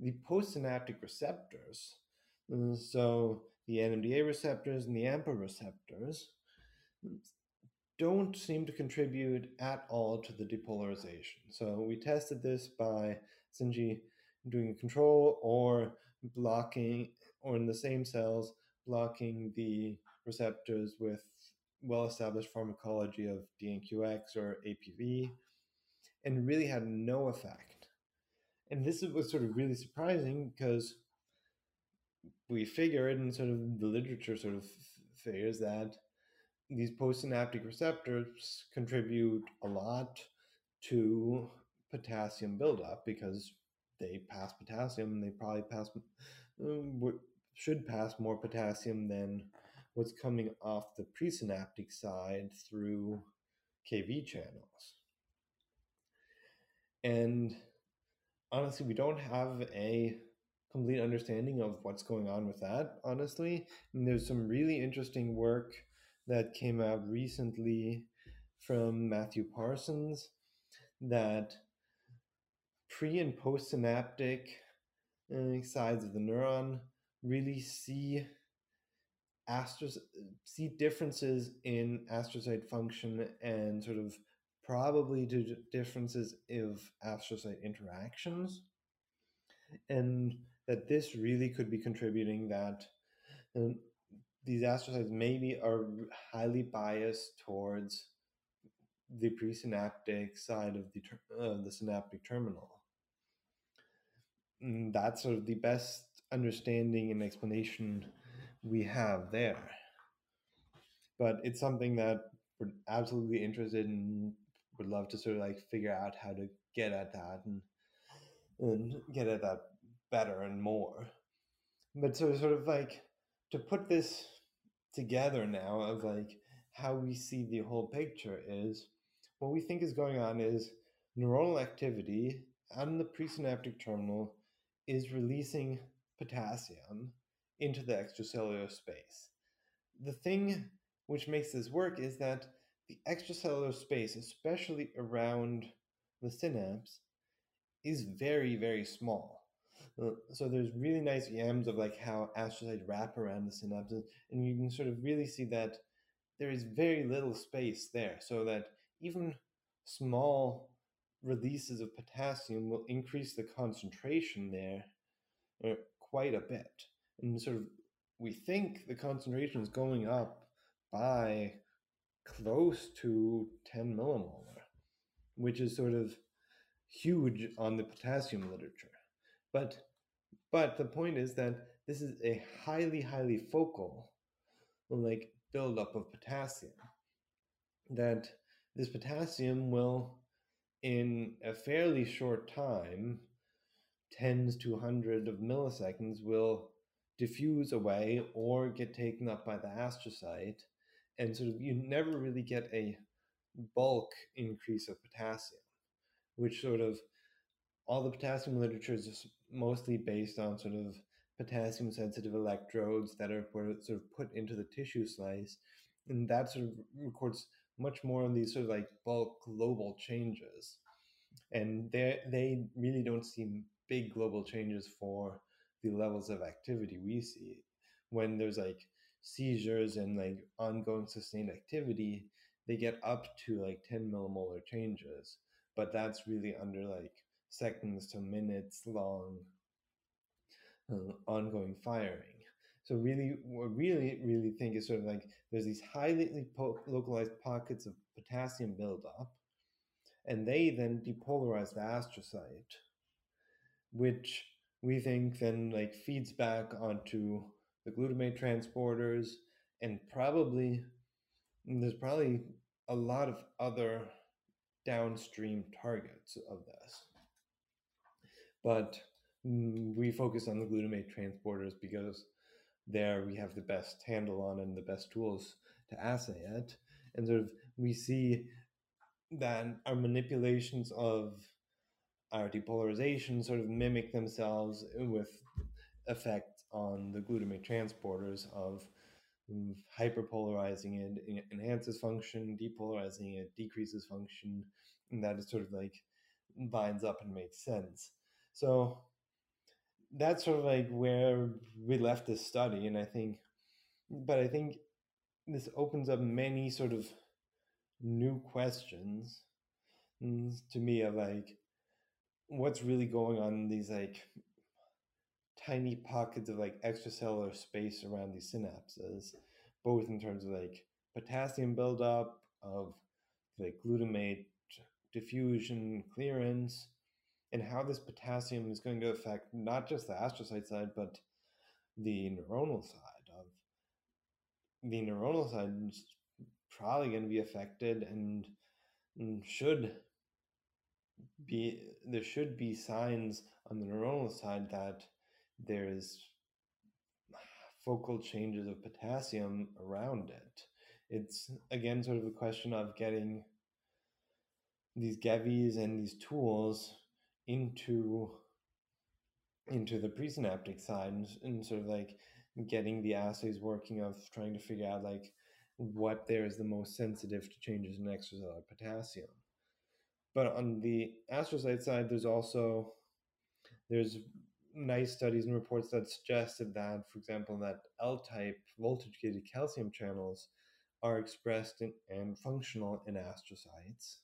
the postsynaptic receptors, so the NMDA receptors and the AMPA receptors, don't seem to contribute at all to the depolarization. So we tested this by essentially doing a control or blocking, or in the same cells, blocking the receptors with well-established pharmacology of DNQX or APV, and really had no effect. And this was sort of really surprising because we figured, and sort of the literature sort of figures that these postsynaptic receptors contribute a lot to potassium buildup because they pass potassium and they probably pass uh, should pass more potassium than what's coming off the presynaptic side through KV channels. And honestly, we don't have a complete understanding of what's going on with that, honestly. And there's some really interesting work that came out recently from Matthew Parsons that pre and post synaptic uh, sides of the neuron really see astros see differences in astrocyte function and sort of probably to differences of astrocyte interactions and that this really could be contributing that um, these astrocytes maybe are highly biased towards the presynaptic side of the uh, the synaptic terminal. And that's sort of the best understanding and explanation we have there. But it's something that we're absolutely interested in. Would love to sort of like figure out how to get at that and and get at that better and more. But so sort of like to put this together now of like how we see the whole picture is what we think is going on is neuronal activity on the presynaptic terminal is releasing potassium into the extracellular space. The thing which makes this work is that the extracellular space, especially around the synapse, is very, very small. Uh, so there's really nice EMs of like how astrocytes wrap around the synapses, and you can sort of really see that there is very little space there, so that even small releases of potassium will increase the concentration there uh, quite a bit. And sort of, we think the concentration is going up by close to 10 millimolar, which is sort of huge on the potassium literature. But but the point is that this is a highly, highly focal, like buildup of potassium. That this potassium will, in a fairly short time, tens to hundreds of milliseconds, will diffuse away or get taken up by the astrocyte, and sort of you never really get a bulk increase of potassium, which sort of all the potassium literature is just mostly based on sort of potassium sensitive electrodes that are sort of put into the tissue slice. And that sort of records much more on these sort of like bulk global changes. And they they really don't see big global changes for the levels of activity we see. When there's like seizures and like ongoing sustained activity, they get up to like 10 millimolar changes. But that's really under like seconds to minutes long uh, ongoing firing. So really, what really really think is sort of like there's these highly po- localized pockets of potassium buildup, and they then depolarize the astrocyte, which we think then like feeds back onto the glutamate transporters and probably there's probably a lot of other downstream targets of this. But mm, we focus on the glutamate transporters because there we have the best handle on and the best tools to assay it. And sort of we see that our manipulations of our depolarization sort of mimic themselves with effect on the glutamate transporters of hyperpolarizing it enhances function depolarizing it decreases function and that is sort of like lines up and makes sense. So that's sort of like where we left this study and i think but i think this opens up many sort of new questions mm, to me of like what's really going on in these like tiny pockets of like extracellular space around these synapses, both in terms of like potassium buildup, of like glutamate diffusion, clearance, and how this potassium is going to affect not just the astrocyte side, but the neuronal side of the neuronal side is probably going to be affected and should be there should be signs on the neuronal side that there's focal changes of potassium around it. It's again sort of a question of getting these GEVIs and these tools into into the presynaptic side and, and sort of like getting the assays working of trying to figure out like what there is the most sensitive to changes in extracellular potassium. But on the astrocyte side, there's also there's nice studies and reports that suggested that, for example, that L-type voltage-gated calcium channels are expressed in, and functional in astrocytes.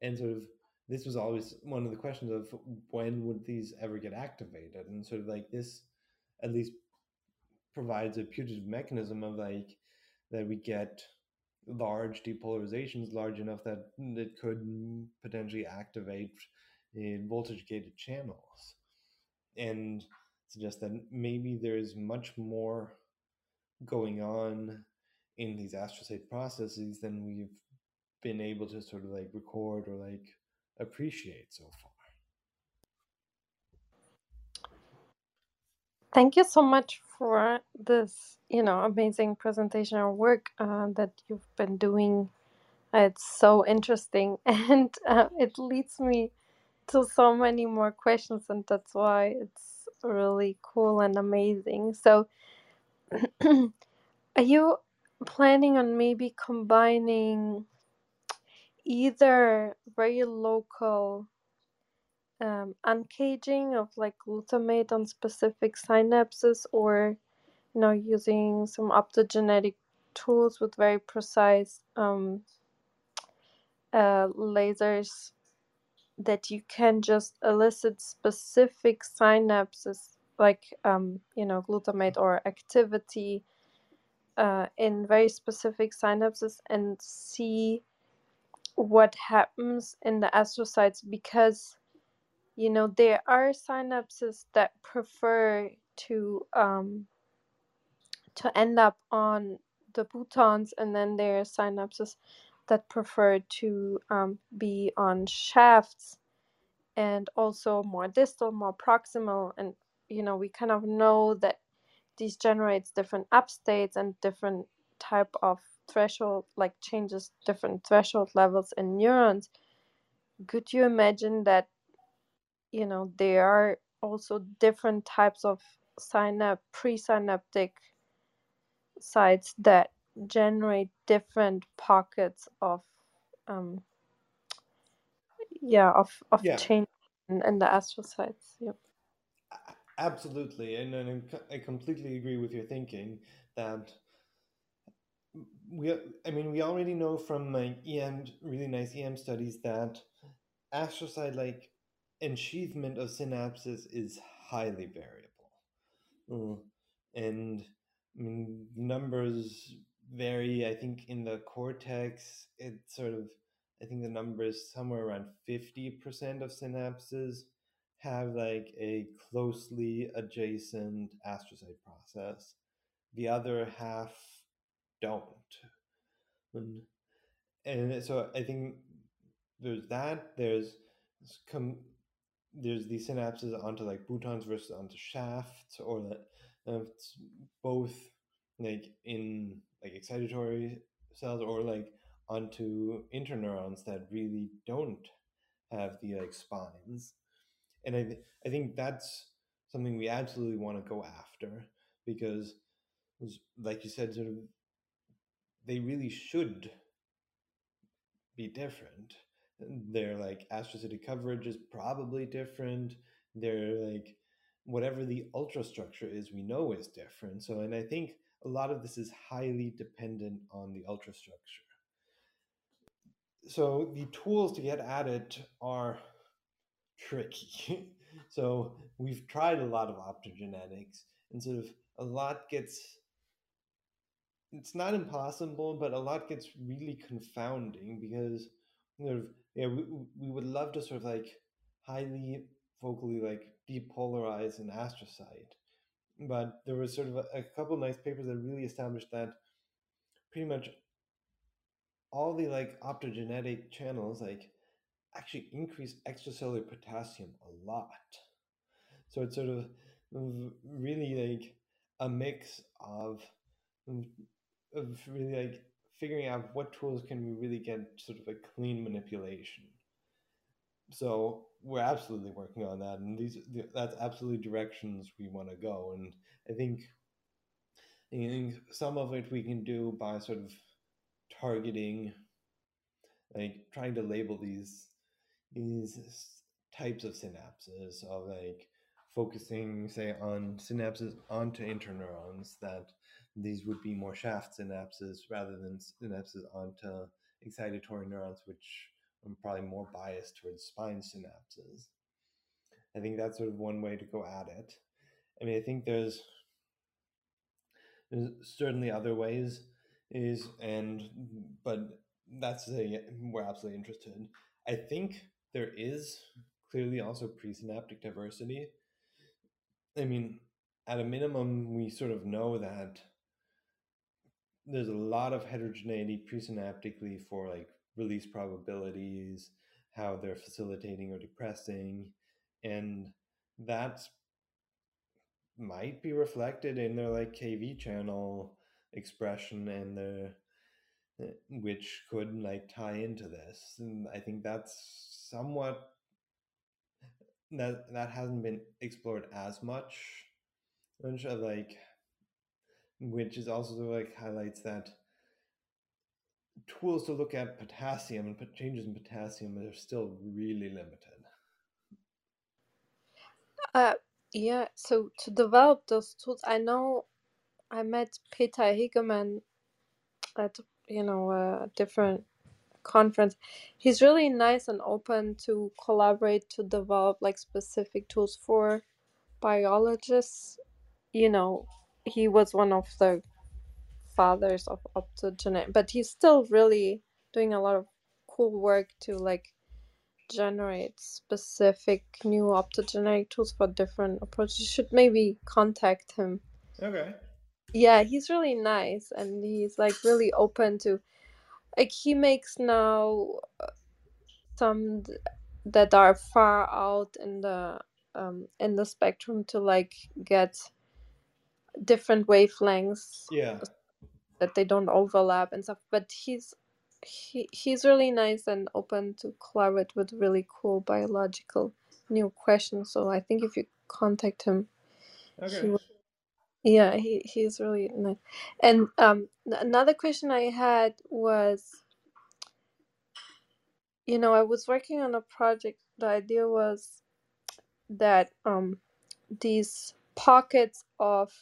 And sort of this was always one of the questions of when would these ever get activated, and sort of like this, at least provides a putative mechanism of like that we get large depolarizations large enough that it could potentially activate in voltage gated channels and suggest that maybe there's much more going on in these astrocyte processes than we've been able to sort of like record or like appreciate so far. Thank you so much for this, you know, amazing presentation or work uh, that you've been doing. It's so interesting, and uh, it leads me to so many more questions, and that's why it's really cool and amazing. So, are you planning on maybe combining either very local um, uncaging of like glutamate on specific synapses or you know using some optogenetic tools with very precise um, uh, lasers that you can just elicit specific synapses like um, you know glutamate or activity uh, in very specific synapses and see what happens in the astrocytes because you know there are synapses that prefer to um, to end up on the boutons and then there are synapses that prefer to um, be on shafts and also more distal more proximal and you know we kind of know that these generates different upstates and different type of threshold like changes different threshold levels in neurons. Could you imagine that you know there are also different types of synap presynaptic sites that generate different pockets of um yeah of of Yeah, change in, in the astrocytes yep absolutely. And, and I completely agree with your thinking that we, I mean, we already know from like EM, really nice EM studies that astrocyte like ensheathment of synapses is highly variable. Mm. and I mean numbers vary. I think in the cortex, it sort of I think the number is somewhere around fifty percent of synapses have like a closely adjacent astrocyte process. The other half don't. And, and so I think there's that. There's come there's these synapses onto like boutons versus onto shafts, or that uh, both like in like excitatory cells or like onto interneurons that really don't have the like spines. And I, I think that's something we absolutely want to go after because like you said sort of they really should be different their like astrocytic coverage is probably different. They're like whatever the ultrastructure is we know is different. So and i think a lot of this is highly dependent on the ultrastructure so the tools to get at it are tricky. so we've tried a lot of optogenetics and sort of a lot gets it's not impossible, but a lot gets really confounding because sort of yeah, we, we would love to sort of like highly vocally like depolarize an astrocyte. But there was sort of a, a couple nice papers that really established that pretty much all the like optogenetic channels like actually increase extracellular potassium a lot. So it's sort of really like a mix of of really like figuring out what tools can we really get sort of a clean manipulation. So we're absolutely working on that, and these that's absolutely directions we want to go. And I think, I think some of it we can do by sort of targeting, like trying to label these these types of synapses of like focusing say on synapses onto interneurons that these would be more shaft synapses rather than synapses onto excitatory neurons which are probably more biased towards spine synapses. I think that's sort of one way to go at it. I mean i think there's there's certainly other ways is and but that's a we're absolutely interested i think there is clearly also presynaptic diversity. I mean, at a minimum, we sort of know that there's a lot of heterogeneity presynaptically for like release probabilities, how they're facilitating or depressing, and that might be reflected in their like KV channel expression and the eh, which could like tie into this. And I think that's somewhat that that hasn't been explored as much A bunch of like which is also like highlights that tools to look at potassium and changes in potassium are still really limited. Uh yeah so to develop those tools i know i met peter Hegemann at you know a different conference. He's really nice and open to collaborate to develop like specific tools for biologists you know he was one of the fathers of optogenetic but he's still really doing a lot of cool work to like generate specific new optogenetic tools for different approaches. You should maybe contact him. Okay. Yeah he's really nice and he's like really open to like he makes now uh, some that are far out in the um in the spectrum to like get different wavelengths yeah that they don't overlap and stuff but he's he he's really nice and open to collaborate with really cool biological new questions so i think if you contact him okay he will yeah, he he's really nice. And um, another question I had was, you know, I was working on a project. The idea was that um, these pockets of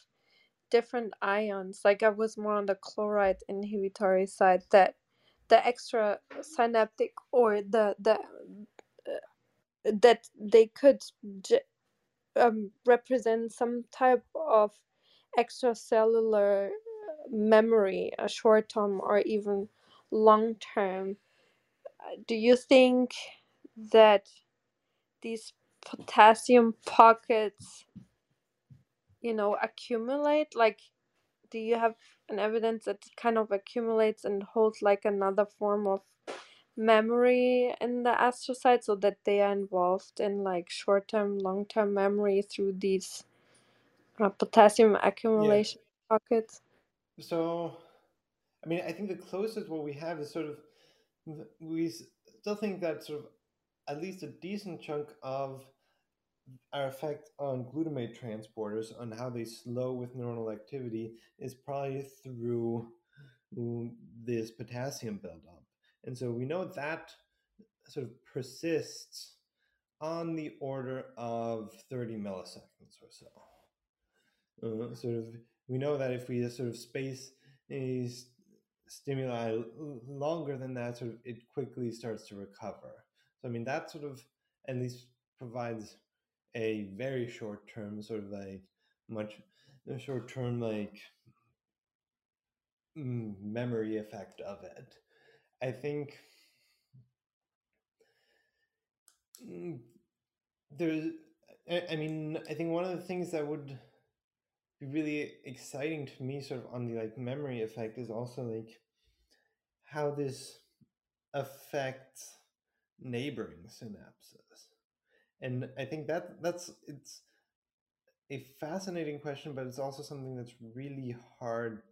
different ions, like I was more on the chloride inhibitory side, that the extra synaptic or the the uh, that they could um, represent some type of extracellular memory, a short term or even long term. Do you think that these potassium pockets, you know, accumulate? Like, do you have an evidence that kind of accumulates and holds like another form of memory in the astrocytes so that they are involved in like short term, long term memory through these uh, potassium accumulation yeah. pockets? So, I mean, I think the closest what we have is sort of we still think that sort of at least a decent chunk of our effect on glutamate transporters on how they slow with neuronal activity is probably through this potassium buildup. And so we know that sort of persists on the order of 30 milliseconds or so. Uh, sort of, we know that if we sort of space a stimuli longer than that, sort of it quickly starts to recover. So I mean that sort of at least provides a very short term sort of like much short term like memory effect of it. I think mm, there's I mean I think one of the things that would be really exciting to me sort of on the like memory effect is also like how this affects neighboring synapses and i think that that's it's a fascinating question but it's also something that's really hard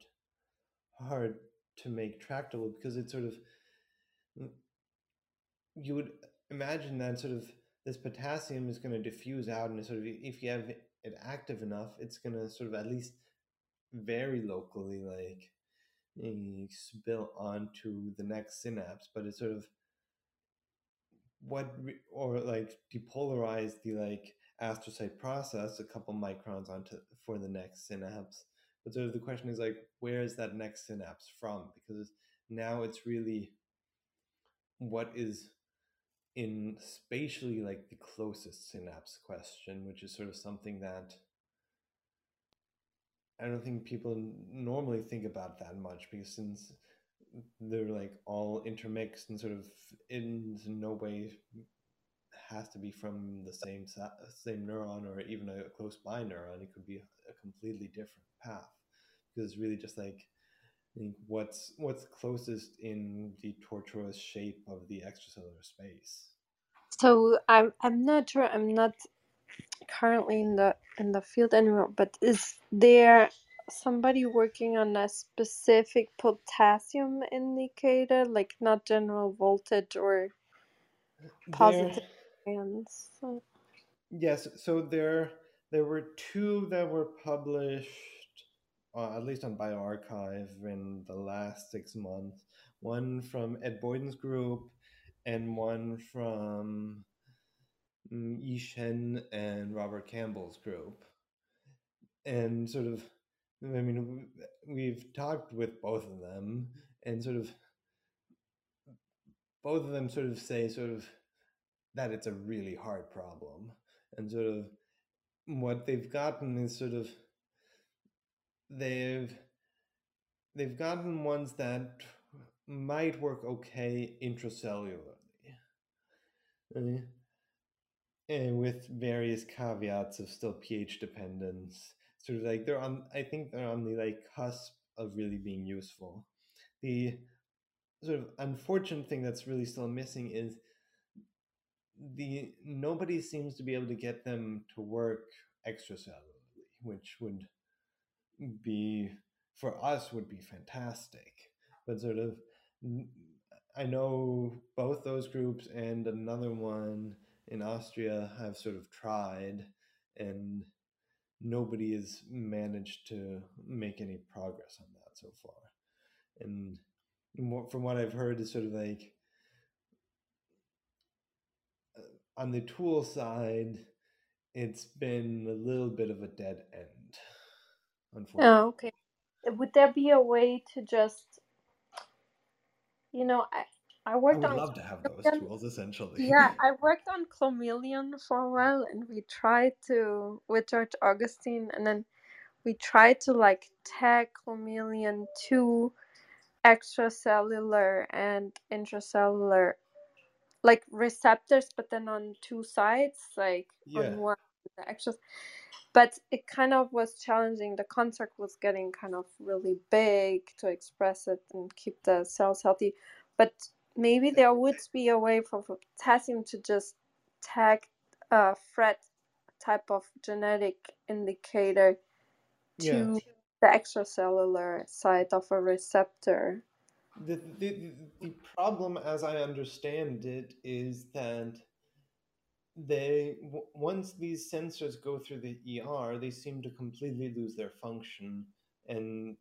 hard to make tractable because it's sort of mm, you would imagine that sort of this potassium is going to diffuse out and sort of if you have it active enough it's going to sort of at least very locally like eh, spill onto the next synapse but it's sort of what or like depolarize the like astrocyte process a couple microns onto for the next synapse. But sort of the question is like where is that next synapse from? Because now it's really what is in spatially like the closest synapse question which is sort of something that i don't think people normally think about that much because since they're like all intermixed and sort of in no way has to be from the same same neuron or even a close by neuron. It could be a completely different path because it's really just like I think what's what's closest in the tortuous shape of the extracellular space. So I'm I'm not sure. I'm not currently in the in the field anymore. But is there somebody working on a specific potassium indicator, like not general voltage or positive ions? So- Yes, so there there were two that were published, uh, at least on bioRxiv, in the last six months. One from Ed Boyden's group, and one from um, Yi Shen and Robert Campbell's group. And sort of I mean, we've talked with both of them, and sort of both of them sort of say sort of that it's a really hard problem, and sort of what they've gotten is sort of they've they've gotten ones that might work okay intracellularly. And with various caveats of still pH dependence sort of like they're on i think they're on the like cusp of really being useful. The sort of unfortunate thing that's really still missing is the nobody seems to be able to get them to work extracellularly which would be for us would be fantastic. But sort of i know both those groups and another one in austria have sort of tried and nobody has managed to make any progress on that so far. And from what I've heard, is sort of like uh, on the tool side, it's been a little bit of a dead end. Unfortunately. Oh, okay. Would there be a way to just, you know, I I worked I would on love to have those tools essentially. Yeah, I worked on Clomeleon for a while and we tried to with George Augustine and then we tried to like tag chromatin to extracellular and intracellular like receptors but then on two sides like Yeah. on one the extras but it kind of was challenging the construct was getting kind of really big to express it and keep the cells healthy but maybe there would be a way for for potassium to just tag a fret type of genetic indicator to Yeah. the extracellular side of a receptor The, the, the- the problem, as I understand it, is that they w- once these sensors go through the ER, they seem to completely lose their function, and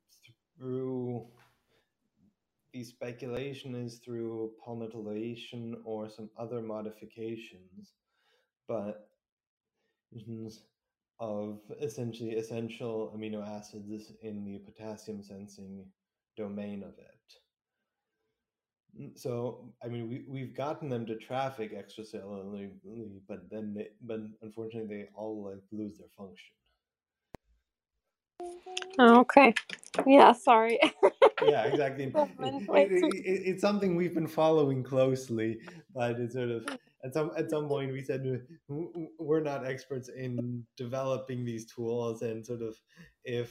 through the speculation is through palmitoylation or some other modifications, but of essentially essential amino acids in the potassium sensing domain of it. Mm, So, I mean, we, we've gotten them to traffic extracellularly, but then they, but unfortunately they all like lose their function. Oh, okay yeah sorry Yeah, exactly. It- it- it- it- it's something we've been following closely, but it's sort of at some at some point we said "W- w- we're not experts in developing these tools, and sort of if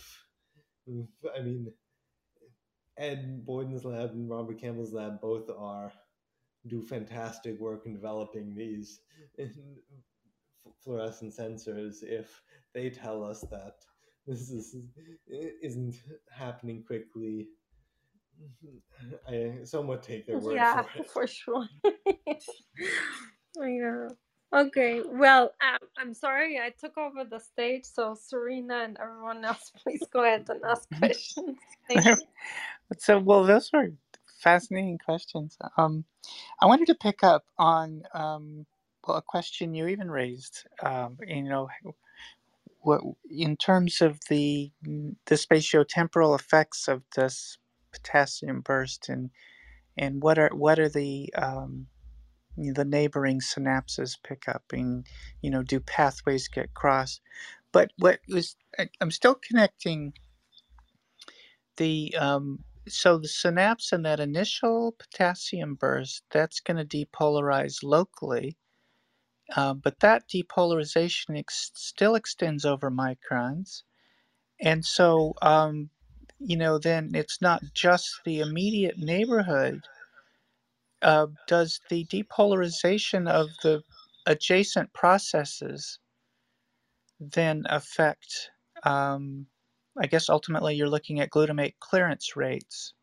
I mean Ed Boyden's lab and Robert Campbell's lab both are do fantastic work in developing these fluorescent sensors. If they tell us that this is isn't happening quickly, I somewhat take their word yeah for it. for sure yeah okay well um, i'm sorry i took over the stage so serena and everyone else please go ahead and ask questions Thank you. So, well, those were fascinating questions. Um, I wanted to pick up on um, well a question you even raised. Um, you know, what in terms of the the spatiotemporal effects of this potassium burst, and and what are what are the um, the neighboring synapses pick up, and you know, do pathways get crossed? But what was I- I'm still connecting the um, so the synapse in that initial potassium burst that's going to depolarize locally uh, but that depolarization ex- still extends over microns. And so um, you know then it's not just the immediate neighborhood uh, does the depolarization of the adjacent processes then affect um, i guess ultimately you're looking at glutamate clearance rates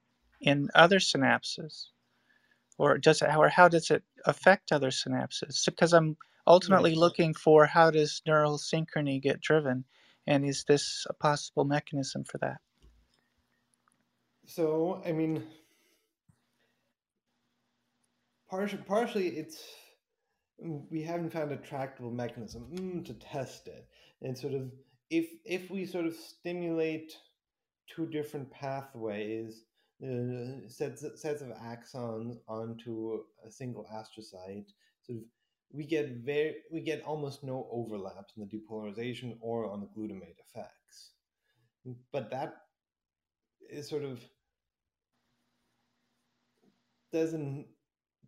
in other synapses? Or does it or how does it affect other synapses? Because i'm ultimately Right. looking for how does neural synchrony get driven and is this a possible mechanism for that So, I mean, partially, partially it's we haven't found a tractable mechanism mm, to test it, and sort of if if we sort of stimulate two different pathways, uh, sets sets of axons onto a single astrocyte, sort of we get very we get almost no overlaps in the depolarization or on the glutamate effects, but that is sort of doesn't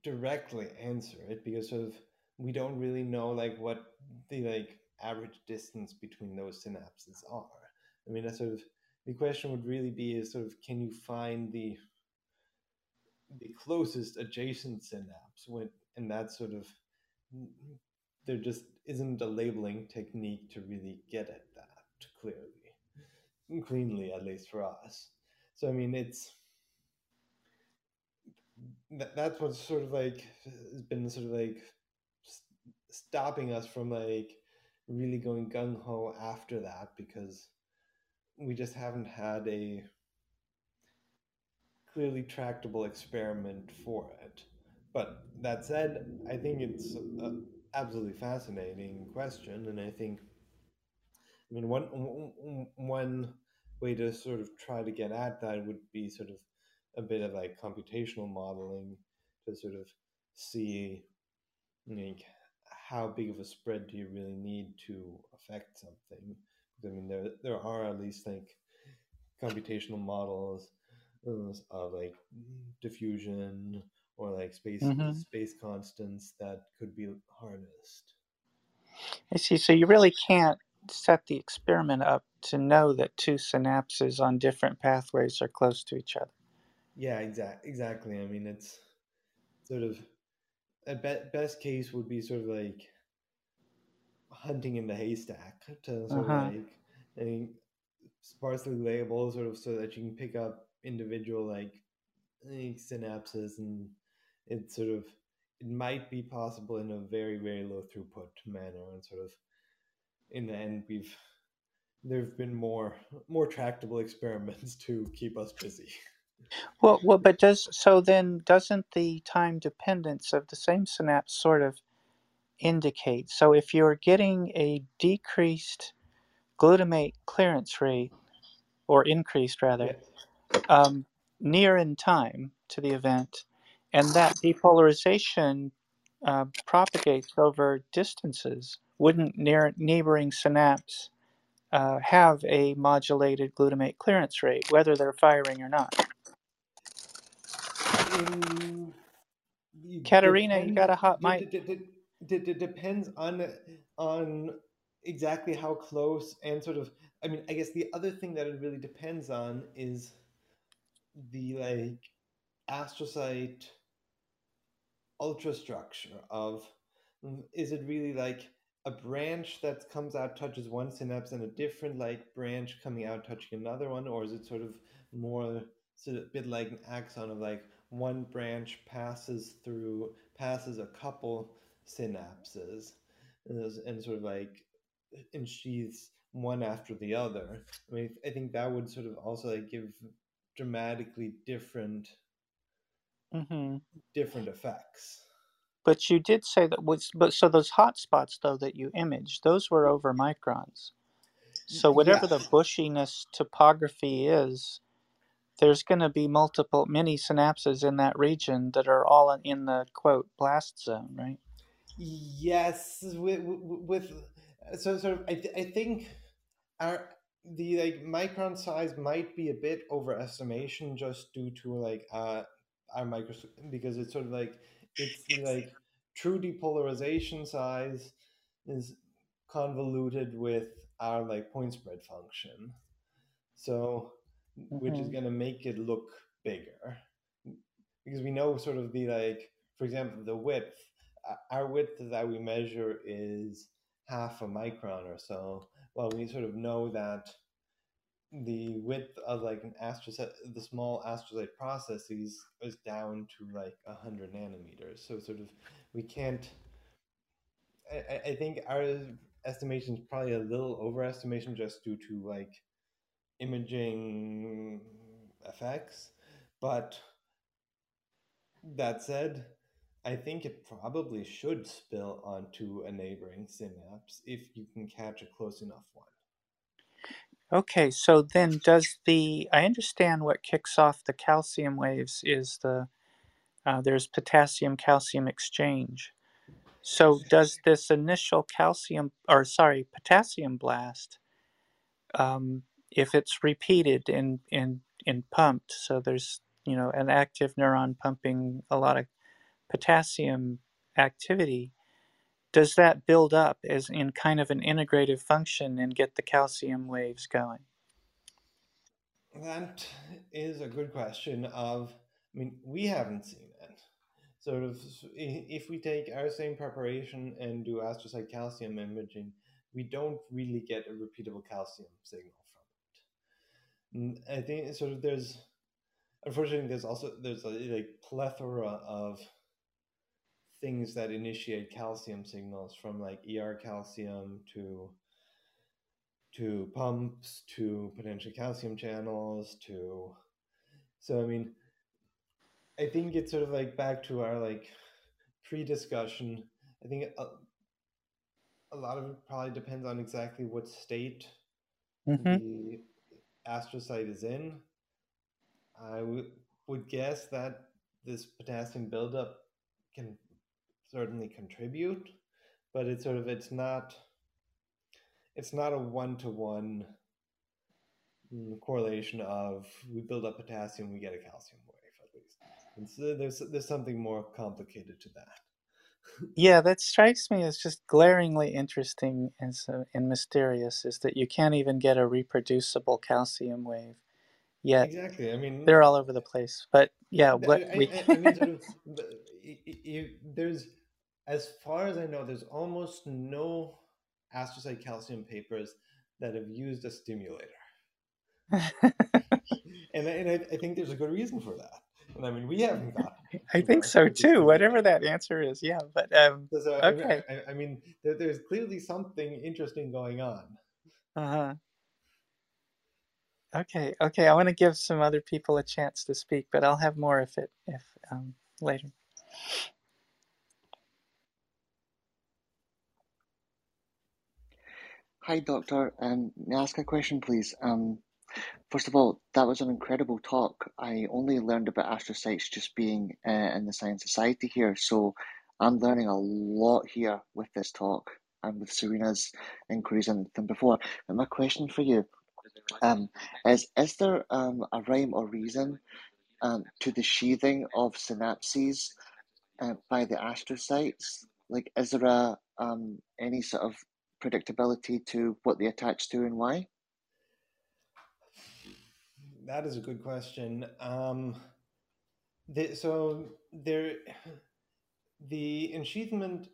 directly answer it because sort of we don't really know like what the like average distance between those synapses are. I mean, that's sort of the question would really be is sort of can you find the the closest adjacent synapse when and that's sort of there just isn't a labeling technique to really get at that clearly cleanly at least for us so i mean it's that, that's what's sort of like has been sort of like s- stopping us from like really going gung ho after that because we just haven't had a clearly tractable experiment for it. But that said, I think it's an absolutely fascinating question, and I think, I mean, one one- way to sort of try to get at that would be sort of a bit of like computational modeling to sort of see like how big of a spread do you really need to affect something? I mean, there there are at least like computational models uh, of like diffusion or like space Mhm. space constants that could be harnessed. I see. So you really can't set the experiment up to know that two synapses on different pathways are close to each other. Yeah, exactly. exactly. I mean, it's sort of a be- best case would be sort of like hunting in the haystack to sort Uh-huh. of like I mean, sparsely label sort of so that you can pick up individual like synapses and it sort of it might be possible in a very very low throughput manner and sort of in the end we've there have been more more tractable experiments to keep us busy Well, well, but does so then doesn't the time dependence of the same synapse sort of indicate? So if you're getting a decreased glutamate clearance rate or increased rather yeah um, near in time to the event, and that depolarization uh, propagates over distances, wouldn't near neighboring synapse uh, have a modulated glutamate clearance rate, whether they're firing or not? it Katarina, you got a hot mic. de- depends on on exactly how close and sort of i mean i guess the other thing that it really depends on is the like astrocyte ultrastructure of mm, is it really like a branch that comes out touches one synapse and a different like branch coming out touching another one? Or is it sort of more sort of a bit like an axon of like one branch passes through passes a couple synapses and, and sort of like ensheaths one after the other? I mean i think that would sort of also like give dramatically different hmm different effects But you did say that was, but so those hot spots though that you imaged, those were over microns. So whatever yeah the bushiness topography is, there's going to be multiple many synapses in that region that are all in in the quote blast zone, right? Yes, with, with so so I th- I think our the like micron size might be a bit overestimation just due to like uh our microscope because it's sort of like it's like true depolarization size is convoluted with our like point spread function. So which is hmm going to make it look bigger. Because we know sort of the like for example the width uh, our width that we measure is half a micron or so. Well we sort of know that the width of like an astrocyte the small astrocyte processes is down to like 100 nanometers so sort of we can't i, I- think our estimation is probably a little overestimation just due to like imaging effects but that said, I think it probably should spill onto a neighboring synapse if you can catch a close enough one. Okay, so then does the I understand what kicks off the calcium waves is the uh, there's potassium calcium exchange. So does this initial calcium or sorry potassium blast um, if it's repeated in in in pumped so there's you know an active neuron pumping a lot of potassium activity does that build up as in kind of an integrative function and get the calcium waves going That is a good question. Of, I mean, we haven't seen it. Sort of, if we take our same preparation and do astrocyte calcium imaging, we don't really get a repeatable calcium signal from it. I think sort of there's, unfortunately, there's also there's a like plethora of things that initiate calcium signals from like ER calcium to to pumps to potential calcium channels to so I mean I think it's sort of like back to our like pre-discussion. I think a, a lot of it probably depends on exactly what state hmm the astrocyte is in. I w- would guess that this potassium buildup can certainly contribute, but it's sort of it's not it's not a one to one correlation of we build up potassium, we get a calcium wave at least. And so there's there's something more complicated to that. Yeah, that strikes me as just glaringly interesting and, so, and mysterious is that you can't even get a reproducible calcium wave yet. Exactly. I mean, They're all over the place. But yeah, what I, we I, mean, sort of, the- y- y- you, there's, as far as I know, there's almost no astrocyte calcium papers that have used a stimulator, and I, and I, I think there's a good reason for that. And I mean, we haven't got. I think so too. Whatever that answer is, yeah. But um, So, so, I mean, Okay. I, I mean, there, there's clearly something interesting going on. uh-huh. Okay, okay. I want to give some other people a chance to speak, but I'll have more if it if um later. Hi, Doctor. Um, may I ask a question, please? Um, first of all, that was an incredible talk. I only learned about astrocytes just being uh, in the Science Society here, so I'm learning a lot here with this talk and with Serena's inquiries and than before. But my question for you um, is: Is there um, a rhyme or reason um, to the sheathing of synapses uh, by the astrocytes? Like, is there a um, any sort of predictability to what they attach to and why? That is a good question. Um, the, so there, the ensheathment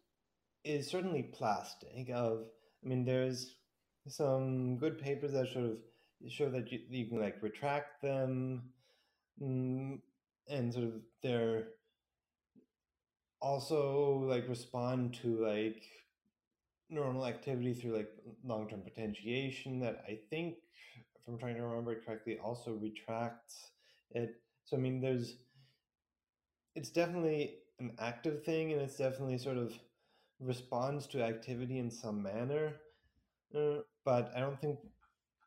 is certainly plastic. Of, I mean, there's some good papers that sort of show that you, you can like retract them, mm, and sort of they're also like respond to like neuronal activity through like long-term potentiation that I think, if I'm trying to remember it correctly, also retracts it. So I mean, there's, it's definitely an active thing, and it's definitely sort of responds to activity in some manner. Uh, but I don't think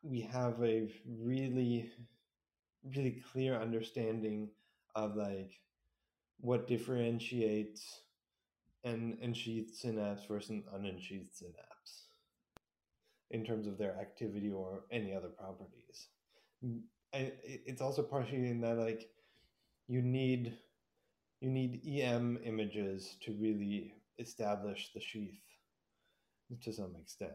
we have a really, really clear understanding of like what differentiates an ensheathed synapse versus unsheathed synapse in terms of their activity or any other properties. It's also partially in that like you need you need EM images to really establish the sheath to some extent.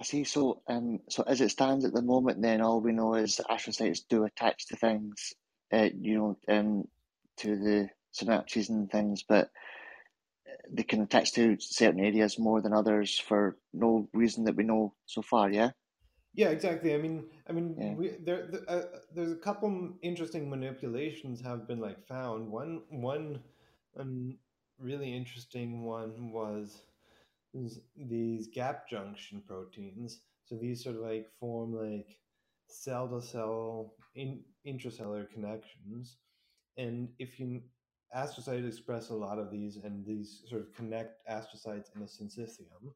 I see. So, um, so as it stands at the moment, then all we know is astrocytes do attach to things, uh, you know, um, to the synapses and things, but they can attach to certain areas more than others for no reason that we know so far. Yeah. Yeah, exactly. I mean, I mean, Yeah. we, there, th- uh, there's a couple interesting manipulations have been like found. One, one, um, really interesting one was these gap junction proteins. So these sort of like form like cell to cell in intracellular connections, and if you astrocytes express a lot of these, and these sort of connect astrocytes in a syncytium.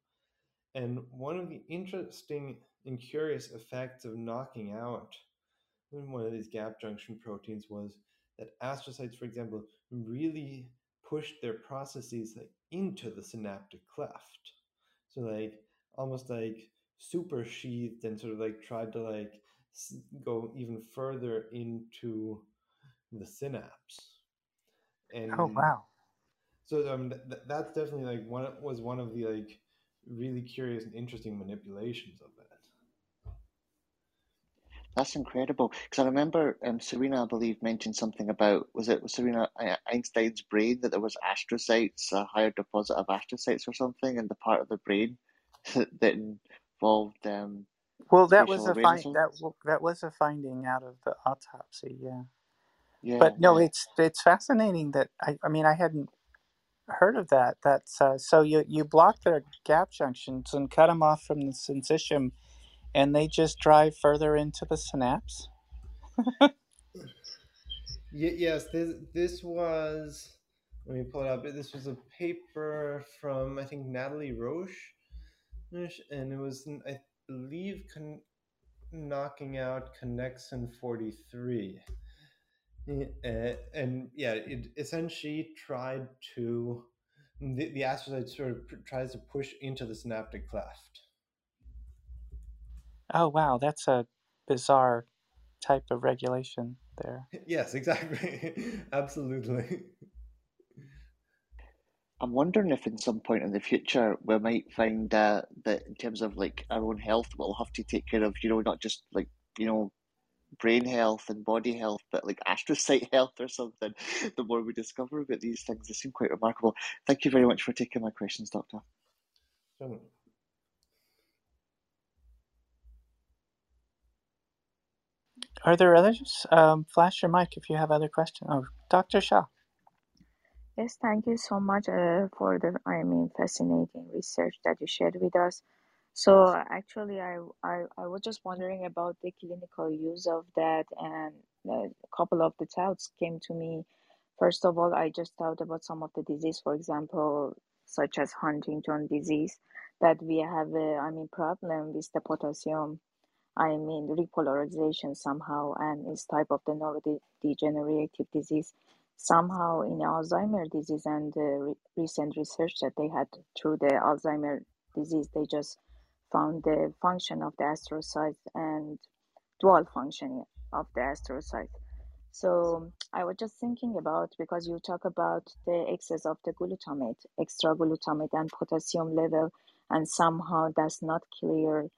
And one of the interesting and curious effects of knocking out one of these gap junction proteins was that astrocytes, for example, really pushed their processes like into the synaptic cleft. So like almost like super sheathed and sort of like tried to like go even further into the synapse. And Oh wow. so um, th- th- that's definitely like one was one of the like really curious and interesting manipulations of it. That's incredible. Because I remember um, Serena, I believe, mentioned something about was it was Serena Einstein's brain that there was astrocytes, a higher deposit of astrocytes or something in the part of the brain that involved. Um, Well, that was a awareness find that that was a finding out of the autopsy. Yeah. Yeah, But no, yeah. it's it's fascinating that I, I mean I hadn't heard of that. That's uh, so you you block their gap junctions and cut them off from the syncytium, and they just drive further into the synapse. Yes, this this was. Let me pull it up. This was a paper from I think Nathalie Rouach, and it was I believe con- knocking out connexin forty three. Uh, and yeah, it essentially tried to the, the astrocyte sort of pr- tries to push into the synaptic cleft. Oh wow, that's a bizarre type of regulation there. yes, exactly. Absolutely. I'm wondering if in some point in the future we might find uh, that in terms of like our own health, we'll have to take care of, you know, not just like, you know, brain health and body health, but like astrocyte health or something. The more we discover about these things, they seem quite remarkable. Thank you very much for taking my questions, Doctor. Are there others? Um, flash your mic if you have other questions. Oh, Dr. Shah. Yes, thank you so much uh, for the, I mean, fascinating research that you shared with us. So actually, I, I, I was just wondering about the clinical use of that, and a couple of the thoughts came to me. First of all, I just thought about some of the disease, for example, such as Huntington disease, that we have a, I mean, problem with the potassium I mean, repolarization somehow, and is type of the neurodegenerative disease. Somehow in Alzheimer disease and the re- recent research that they had through the Alzheimer disease, they just found the function of the astrocyte and dual function of the astrocyte. So I was just thinking about because you talk about the excess of the glutamate, extra glutamate and potassium level, and somehow that's not clear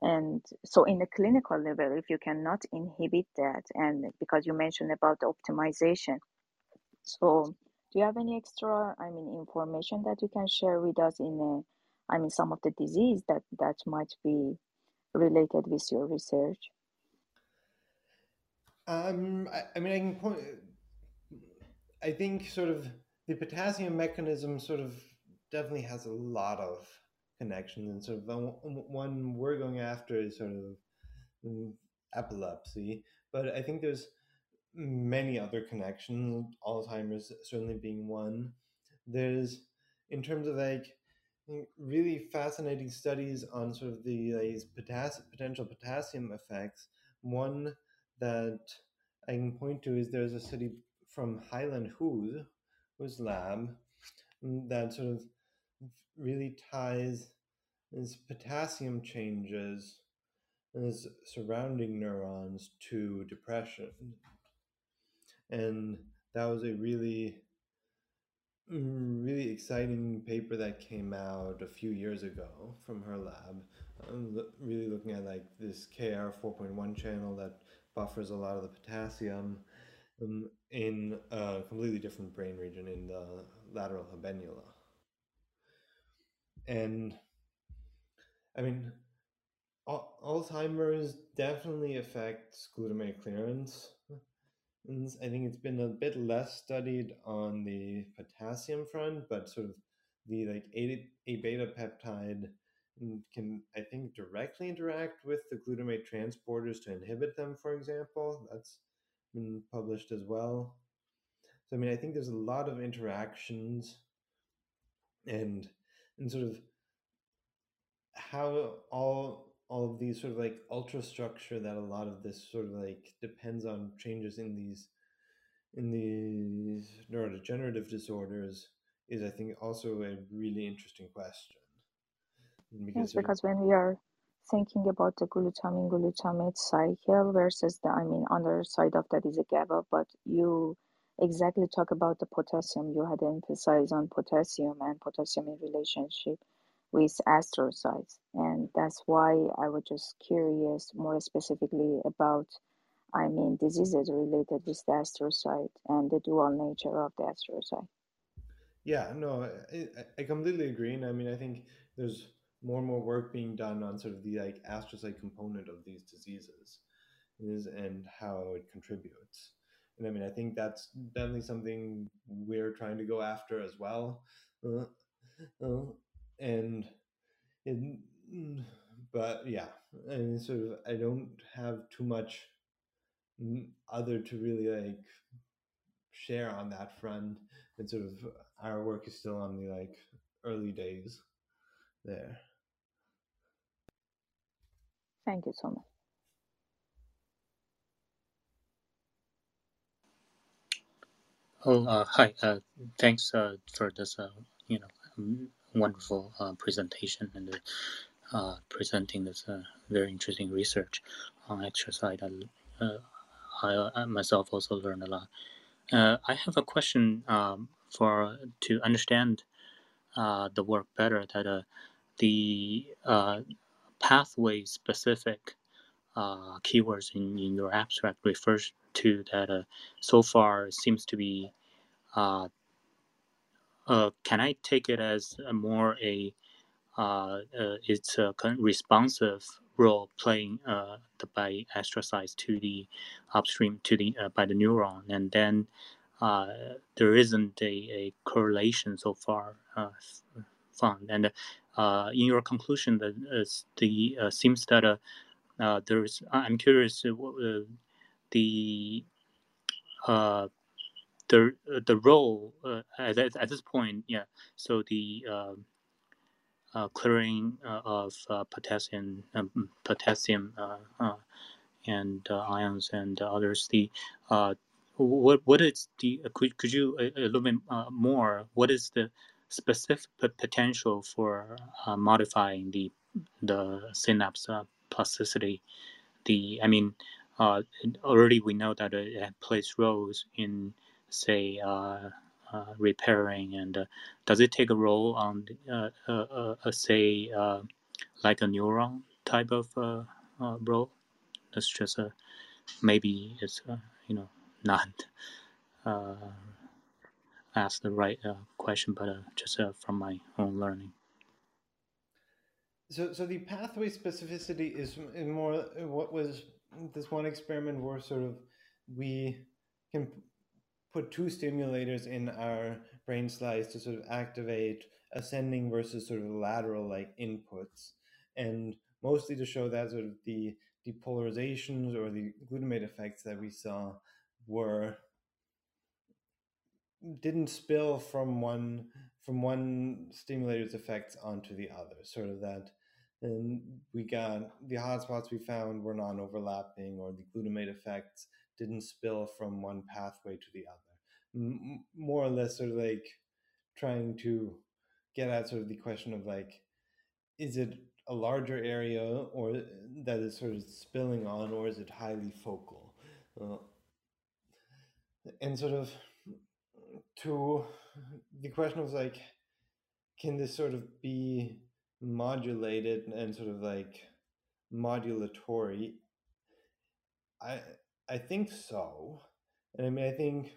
and so in the clinical level, if you cannot inhibit that, and because you mentioned about the optimization, so do you have any extra, I mean, information that you can share with us in, a, I mean, some of the disease that that might be related with your research? Um, I, I mean, I can point. I think sort of the potassium mechanism sort of definitely has a lot of connections and sort of one we're going after is sort of epilepsy but i think there's many other connections alzheimer's certainly being one there's in terms of like really fascinating studies on sort of the potassium, potential potassium effects one that i can point to is there's a study from Hai-Lan Hu's whose lab mm, that sort of really ties as potassium changes as surrounding neurons to depression. And that was a really, mm, really exciting paper that came out a few years ago from her lab. Really looking at like this Kir 4.1 channel that buffers a lot of the potassium um, in a completely different brain region in the lateral habenula. And I mean, Alzheimer's definitely affects glutamate clearance. I think it's been a bit less studied on the potassium front, but sort of the like A, A beta peptide can I think directly interact with the glutamate transporters to inhibit them, for example. That's been published as well. So I mean, I think there's a lot of interactions and and sort of how all all of these sort of like ultrastructure that a lot of this sort of like depends on changes in these in these neurodegenerative disorders is I think also a really interesting question. Because yes, because when we are thinking about the glutamine glutamate cycle versus the I mean other side of that is a GABA, but you exactly talk about the potassium. You had emphasized on potassium and potassium in relationship with astrocytes. And that's why I was just curious more specifically about, I mean, diseases related with the astrocyte and the dual nature of the astrocyte. Yeah, no, I, I completely agree. And I mean, I think there's more and more work being done on sort of the like astrocyte component of these diseases is and how it contributes. And I mean, I think that's definitely something we're trying to go after as well. Uh, uh, and it, but yeah, I mean, sort of, I don't have too much other to really like share on that front, and sort of our work is still on the like early days there. Thank you so much. Oh, uh, hi. Uh, thanks uh, for this, uh, you know, um, wonderful uh, presentation and uh, presenting this uh, very interesting research on astrocytes. I, uh, I, I myself also learned a lot. Uh, I have a question um, for to understand uh, the work better. That uh, the pathway specific keywords in, in your abstract refers to that. so far, seems to be. Uh, can I take it as more a uh, uh, it's a responsive role playing uh, by astrocytes to the upstream to the uh, by the neuron, and then uh, there isn't a, a correlation so far found. And in your conclusion, that the seems that there's I'm curious the uh, the the role uh, at, at this point yeah so the uh, uh, clearing uh, of uh, potassium, um, potassium and ions and others. The what what is the could, could you a, a little bit more? What is the specific potential for modifying the the synapse plasticity? The I mean, already we know that it plays roles in say uh, uh, repairing and uh, does it take a role on uh, uh, uh say uh, like a neuron type of role? That's just a maybe it's you know not ask the right question but just from my own learning. So, so the pathway specificity is more what was this one experiment where sort of we can put two stimulators in our brain slice to sort of activate ascending versus sort of lateral like inputs and mostly to show that sort of the depolarizations or the glutamate effects that we saw were didn't spill from one from one stimulator's effects onto the other sort of that and we got the hotspots we found were non-overlapping or the glutamate effects didn't spill from one pathway to the other. M- more or less, sort of like trying to get at sort of the question of like, is it a larger area or that is sort of spilling on, or is it highly focal? Uh, and sort of to the question of like, can this sort of be modulated and sort of like modulatory? I I think so. And I mean, I think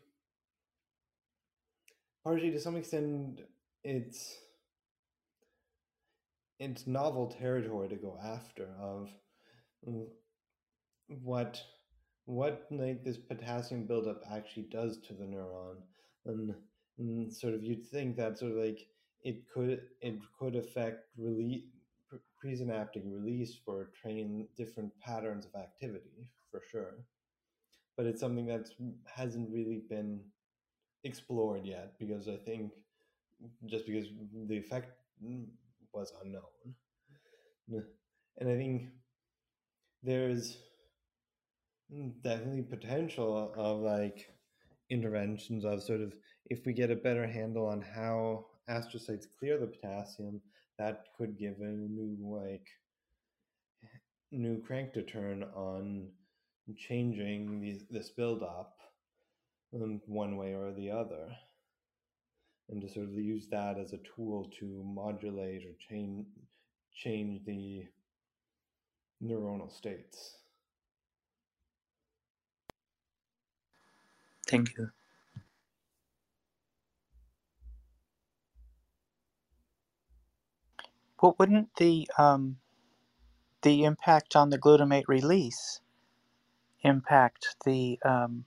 partially to some extent it's it's novel territory to go after of what what like this potassium buildup actually does to the neuron and, and sort of you'd think that sort of like it could it could affect release presynaptic release for train different patterns of activity for sure but it's something that hasn't really been explored yet because I think just because the effect was unknown. And I think there's definitely potential of like interventions of sort of if we get a better handle on how astrocytes clear the potassium, that could give a new like new crank to turn on changing these, this build up um, one way or the other. And to sort of use that as a tool to modulate or change change the neuronal states. Thank you. Well wouldn't the um, the impact on the glutamate release impact the um,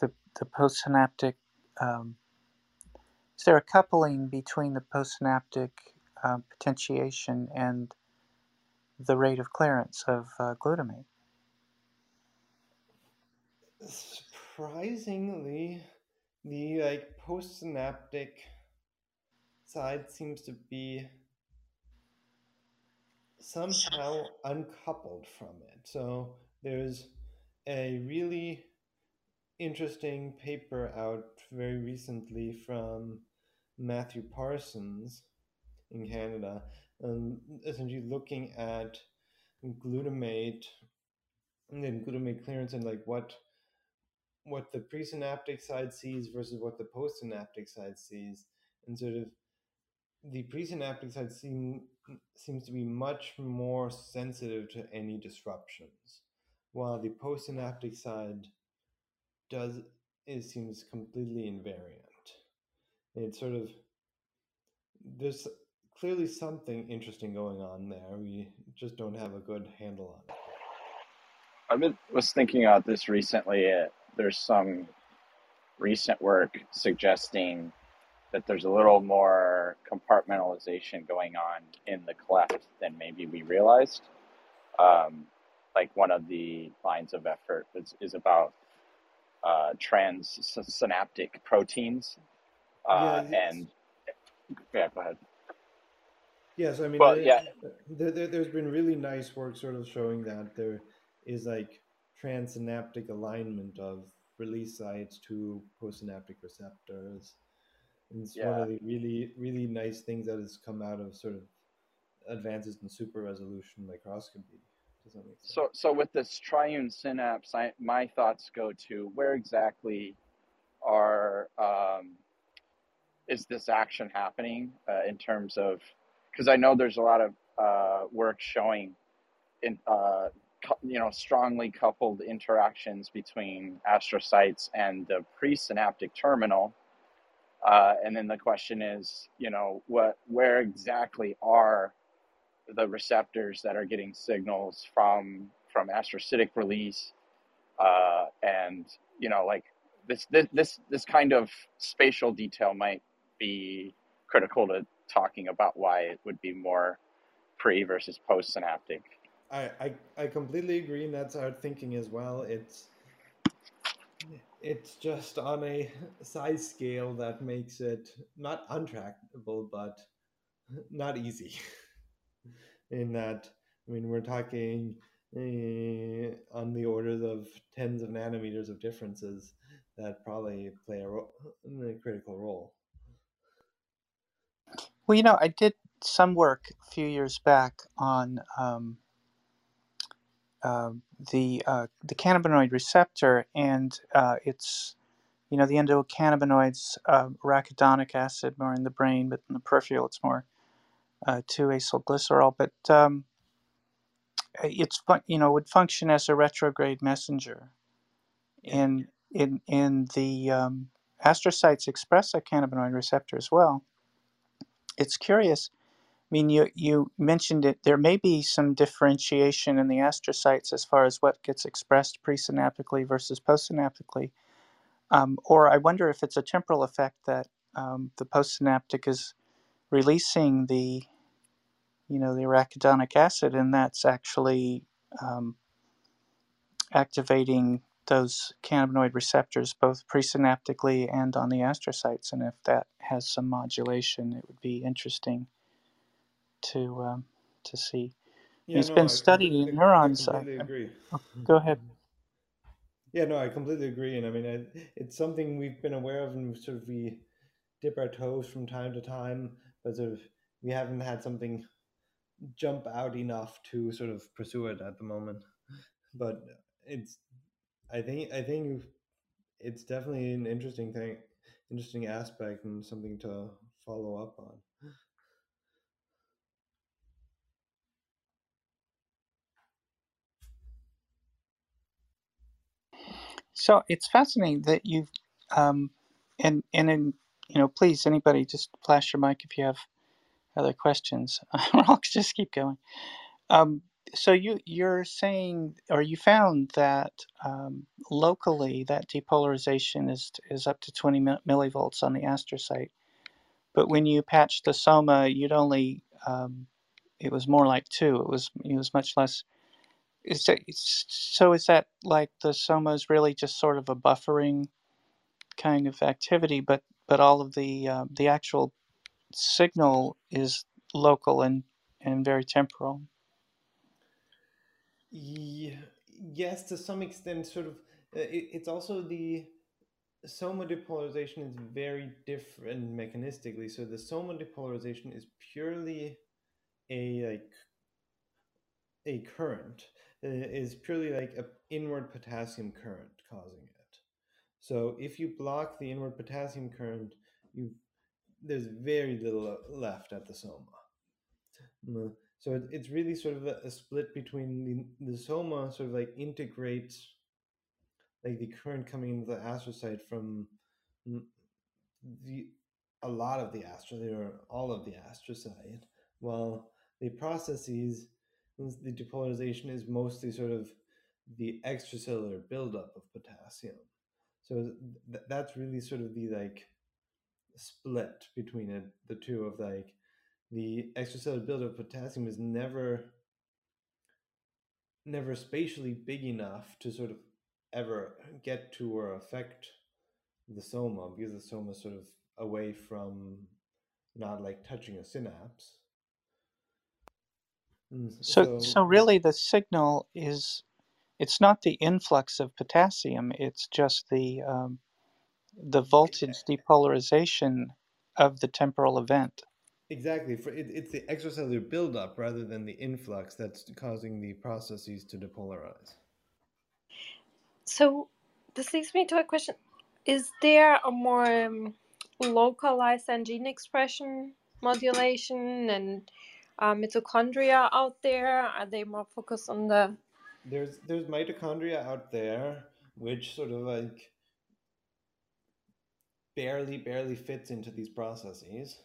the, the postsynaptic um, is there a coupling between the postsynaptic uh, potentiation and the rate of clearance of uh, glutamate? Surprisingly the like postsynaptic side seems to be somehow uncoupled from it. So there's a really interesting paper out very recently from Matthew Parsons in Canada, um, essentially looking at glutamate and then glutamate clearance and like what what the presynaptic side sees versus what the postsynaptic side sees, and sort of the presynaptic side seem, seems to be much more sensitive to any disruptions, while the postsynaptic side does it seems completely invariant. It's sort of there's clearly something interesting going on there. We just don't have a good handle on it. I was thinking about this recently. Uh, there's some recent work suggesting that there's a little more compartmentalization going on in the cleft than maybe we realized. Um, like one of the lines of effort is, is about uh, transsynaptic proteins. Uh, yeah, and yeah, go ahead. Yes, I mean, well, yeah. There, there, there's been really nice work sort of showing that there is like transsynaptic alignment of release sites to postsynaptic receptors. And it's yeah. one of the really, really nice things that has come out of sort of advances in super resolution microscopy. So, so with this triune synapse, I, my thoughts go to where exactly are um, is this action happening uh, in terms of because I know there's a lot of uh, work showing in uh, you know strongly coupled interactions between astrocytes and the presynaptic terminal. Uh, and then the question is, you know, what where exactly are the receptors that are getting signals from from astrocytic release, uh, and you know, like this this this this kind of spatial detail might be critical to talking about why it would be more pre versus post synaptic. I, I I completely agree, and that's our thinking as well. It's it's just on a size scale that makes it not untractable, but not easy. In that, I mean, we're talking uh, on the orders of tens of nanometers of differences that probably play a, ro- a critical role. Well, you know, I did some work a few years back on um, uh, the uh, the cannabinoid receptor, and uh, it's you know the endocannabinoids, uh, arachidonic acid, more in the brain, but in the peripheral it's more uh, 2-acylglycerol. But um, it's you know would function as a retrograde messenger, and in in the um, astrocytes express a cannabinoid receptor as well it's curious. I mean, you, you mentioned it. There may be some differentiation in the astrocytes as far as what gets expressed presynaptically versus postsynaptically. Um, or I wonder if it's a temporal effect that um, the postsynaptic is releasing the, you know, the arachidonic acid, and that's actually um, activating those cannabinoid receptors both presynaptically and on the astrocytes. And if that has some modulation, it would be interesting to um, to see. Yeah, it's no, been I studied in neurons. I completely agree. Go ahead. Yeah, no, I completely agree, and I mean, I, it's something we've been aware of, and sort of we dip our toes from time to time, but sort of we haven't had something jump out enough to sort of pursue it at the moment. But it's I think I think it's definitely an interesting thing, interesting aspect, and something to follow up on. So it's fascinating that you've, um, and and in you know, please anybody just flash your mic if you have other questions. I'll just keep going. Um, so you you're saying or you found that um, locally that depolarization is is up to 20 millivolts on the astrocyte but when you patched the soma you'd only um, it was more like two it was it was much less is that, so is that like the soma is really just sort of a buffering kind of activity but but all of the uh, the actual signal is local and and very temporal yes, to some extent, sort of. Uh, it, it's also the soma depolarization is very different mechanistically. So the soma depolarization is purely a like a current. is purely like a inward potassium current causing it. So if you block the inward potassium current, you there's very little left at the soma. So it, it's really sort of a, a split between the, the soma sort of like integrates like the current coming into the astrocyte from the a lot of the astrocyte or all of the astrocyte, while the processes the depolarization is mostly sort of the extracellular buildup of potassium. So th- that's really sort of the like split between it, the two of like the extracellular buildup of potassium is never never spatially big enough to sort of ever get to or affect the soma because the soma is sort of away from not like touching a synapse. Mm, So, So so really, the signal is it's not the influx of potassium; it's just the um, the voltage depolarization of the temporal event. exactly for it, it's the extracellular buildup rather than the influx that's causing the processes to depolarize. So this leads me to a question: Is there a more um, localized and gene expression modulation and uh, mitochondria out there? Are they more focused on the There's there's mitochondria out there which sort of like barely barely fits into these processes.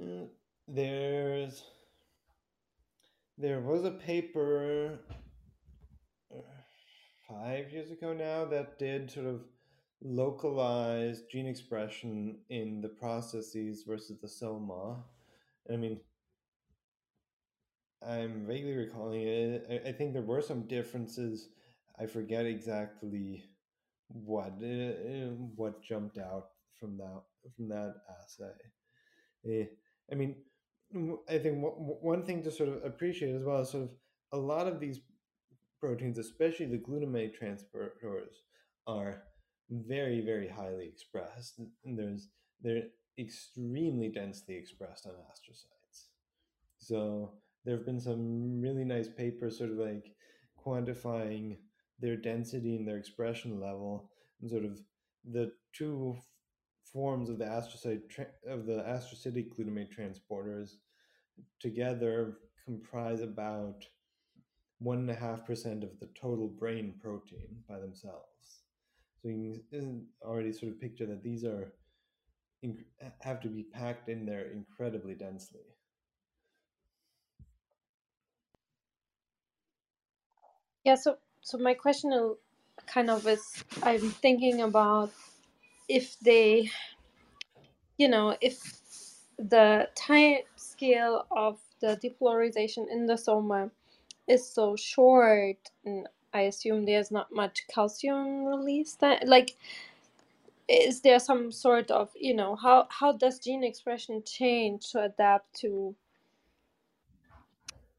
Uh, There's there was a paper uh, five years ago now that did sort of localized gene expression in the processes versus the soma. I mean, I'm vaguely recalling it. I, I think there were some differences. I forget exactly what uh, what jumped out from that from that assay. Eh, I mean, I think one thing to sort of appreciate as well is sort of a lot of these proteins, especially the glutamate transporters, are very very highly expressed. And there's they're extremely densely expressed on astrocytes. So there have been some really nice papers, sort of like quantifying their density and their expression level, and sort of the two forms of the astrocyte tra- of the astrocytic glutamate transporters together comprise about one and a half percent of the total brain protein by themselves. So you can already sort of picture that these are have to be packed in there incredibly densely. Yeah? So so my question kind of is I'm thinking about if they you know if the time scale of the depolarization in the soma is so short and i assume there's not much calcium release that like is there some sort of you know how how does gene expression change to adapt to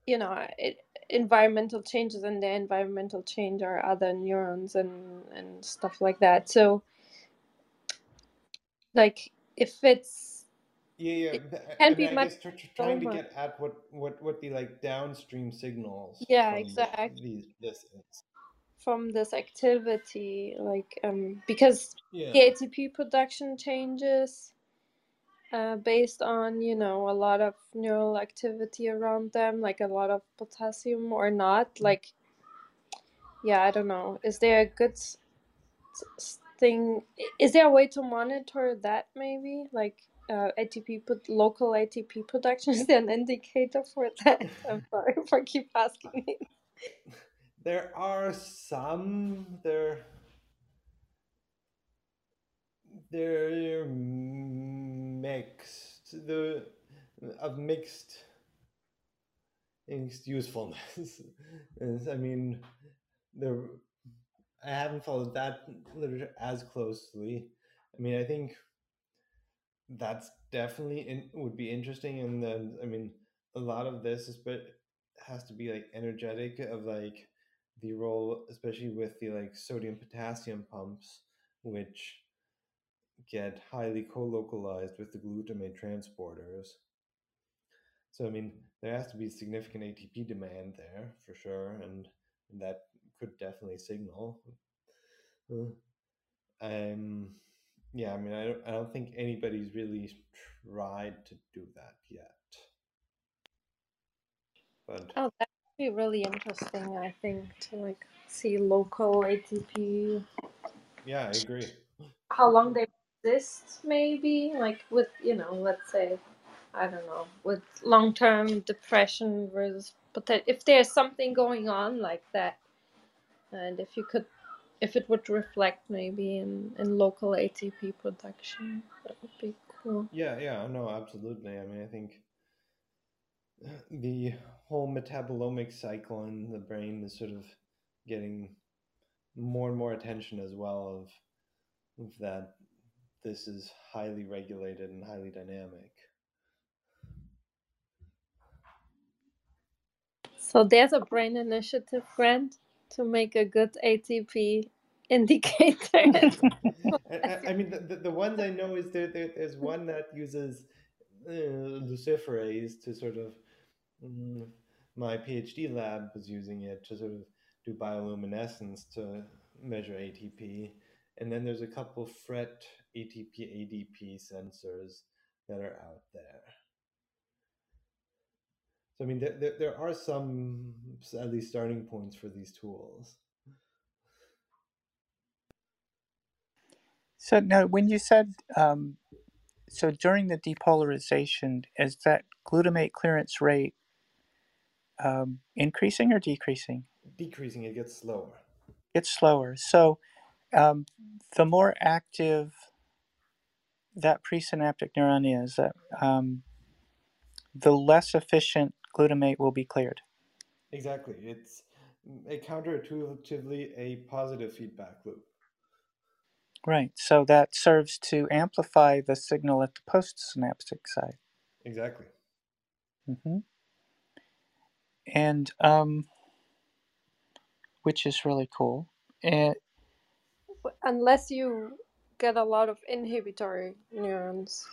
you know it, environmental changes and the environmental change are other neurons and and stuff like that. So like if it's Yeah, yeah. it but I- I can mean, be much guess tr- tr- trying to get at what what what the like downstream signals yeah exactly these this from this activity like um because the ATP production changes uh, based on you know a lot of neural activity around them like a lot of potassium or not like yeah I don't know. Is there a good thing is there a way to monitor that maybe? Like uh, ATP put local ATP production is there an indicator for that? I'm sorry for keep asking. There are some there they're mixed the of mixed mixed usefulness. I mean there I haven't followed that literature as closely. I mean I think that's definitely in, would be interesting and then i mean a lot of this is but has to be like energetic of like the role especially with the like sodium potassium pumps which get highly co-localized with the glutamate transporters. So I mean, there has to be significant ATP demand there for sure, and that could definitely signal. Um, yeah, I mean, I don't, I don't think anybody's really tried to do that yet. But Oh, that would be really interesting, I think, to like see local ATP, yeah, I agree. how long they exist, maybe, like with, you know, let's say, I don't know, with long-term depression versus poten- if there's something going on like that, and if you could, if it would reflect maybe in in local ATP production, that would be cool. Yeah, yeah, no, absolutely. I mean, I think the whole metabolomic cycle in the brain is sort of getting more and more attention as well of, of that this is highly regulated and highly dynamic. So there's a brain initiative grant to make a good ATP indicator. I, I, mean, the, the, the ones I know is there, there there's one that uses uh, luciferase to sort of mm, my PhD lab was using it to sort of do bioluminescence to measure ATP, and then there's a couple FRET ATP ADP sensors that are out there. So I mean, there, there, there are some at least starting points for these tools. So now, when you said um, so during the depolarization, is that glutamate clearance rate um, increasing or decreasing? Decreasing, it gets slower. It's slower. So um, the more active that presynaptic neuron is, that um, the less efficient glutamate will be cleared. Exactly. It's a counterintuitively a positive feedback loop. Right. So that serves to amplify the signal at the postsynaptic side. Exactly. hmm And um, which is really cool. And Unless you get a lot of inhibitory neurons,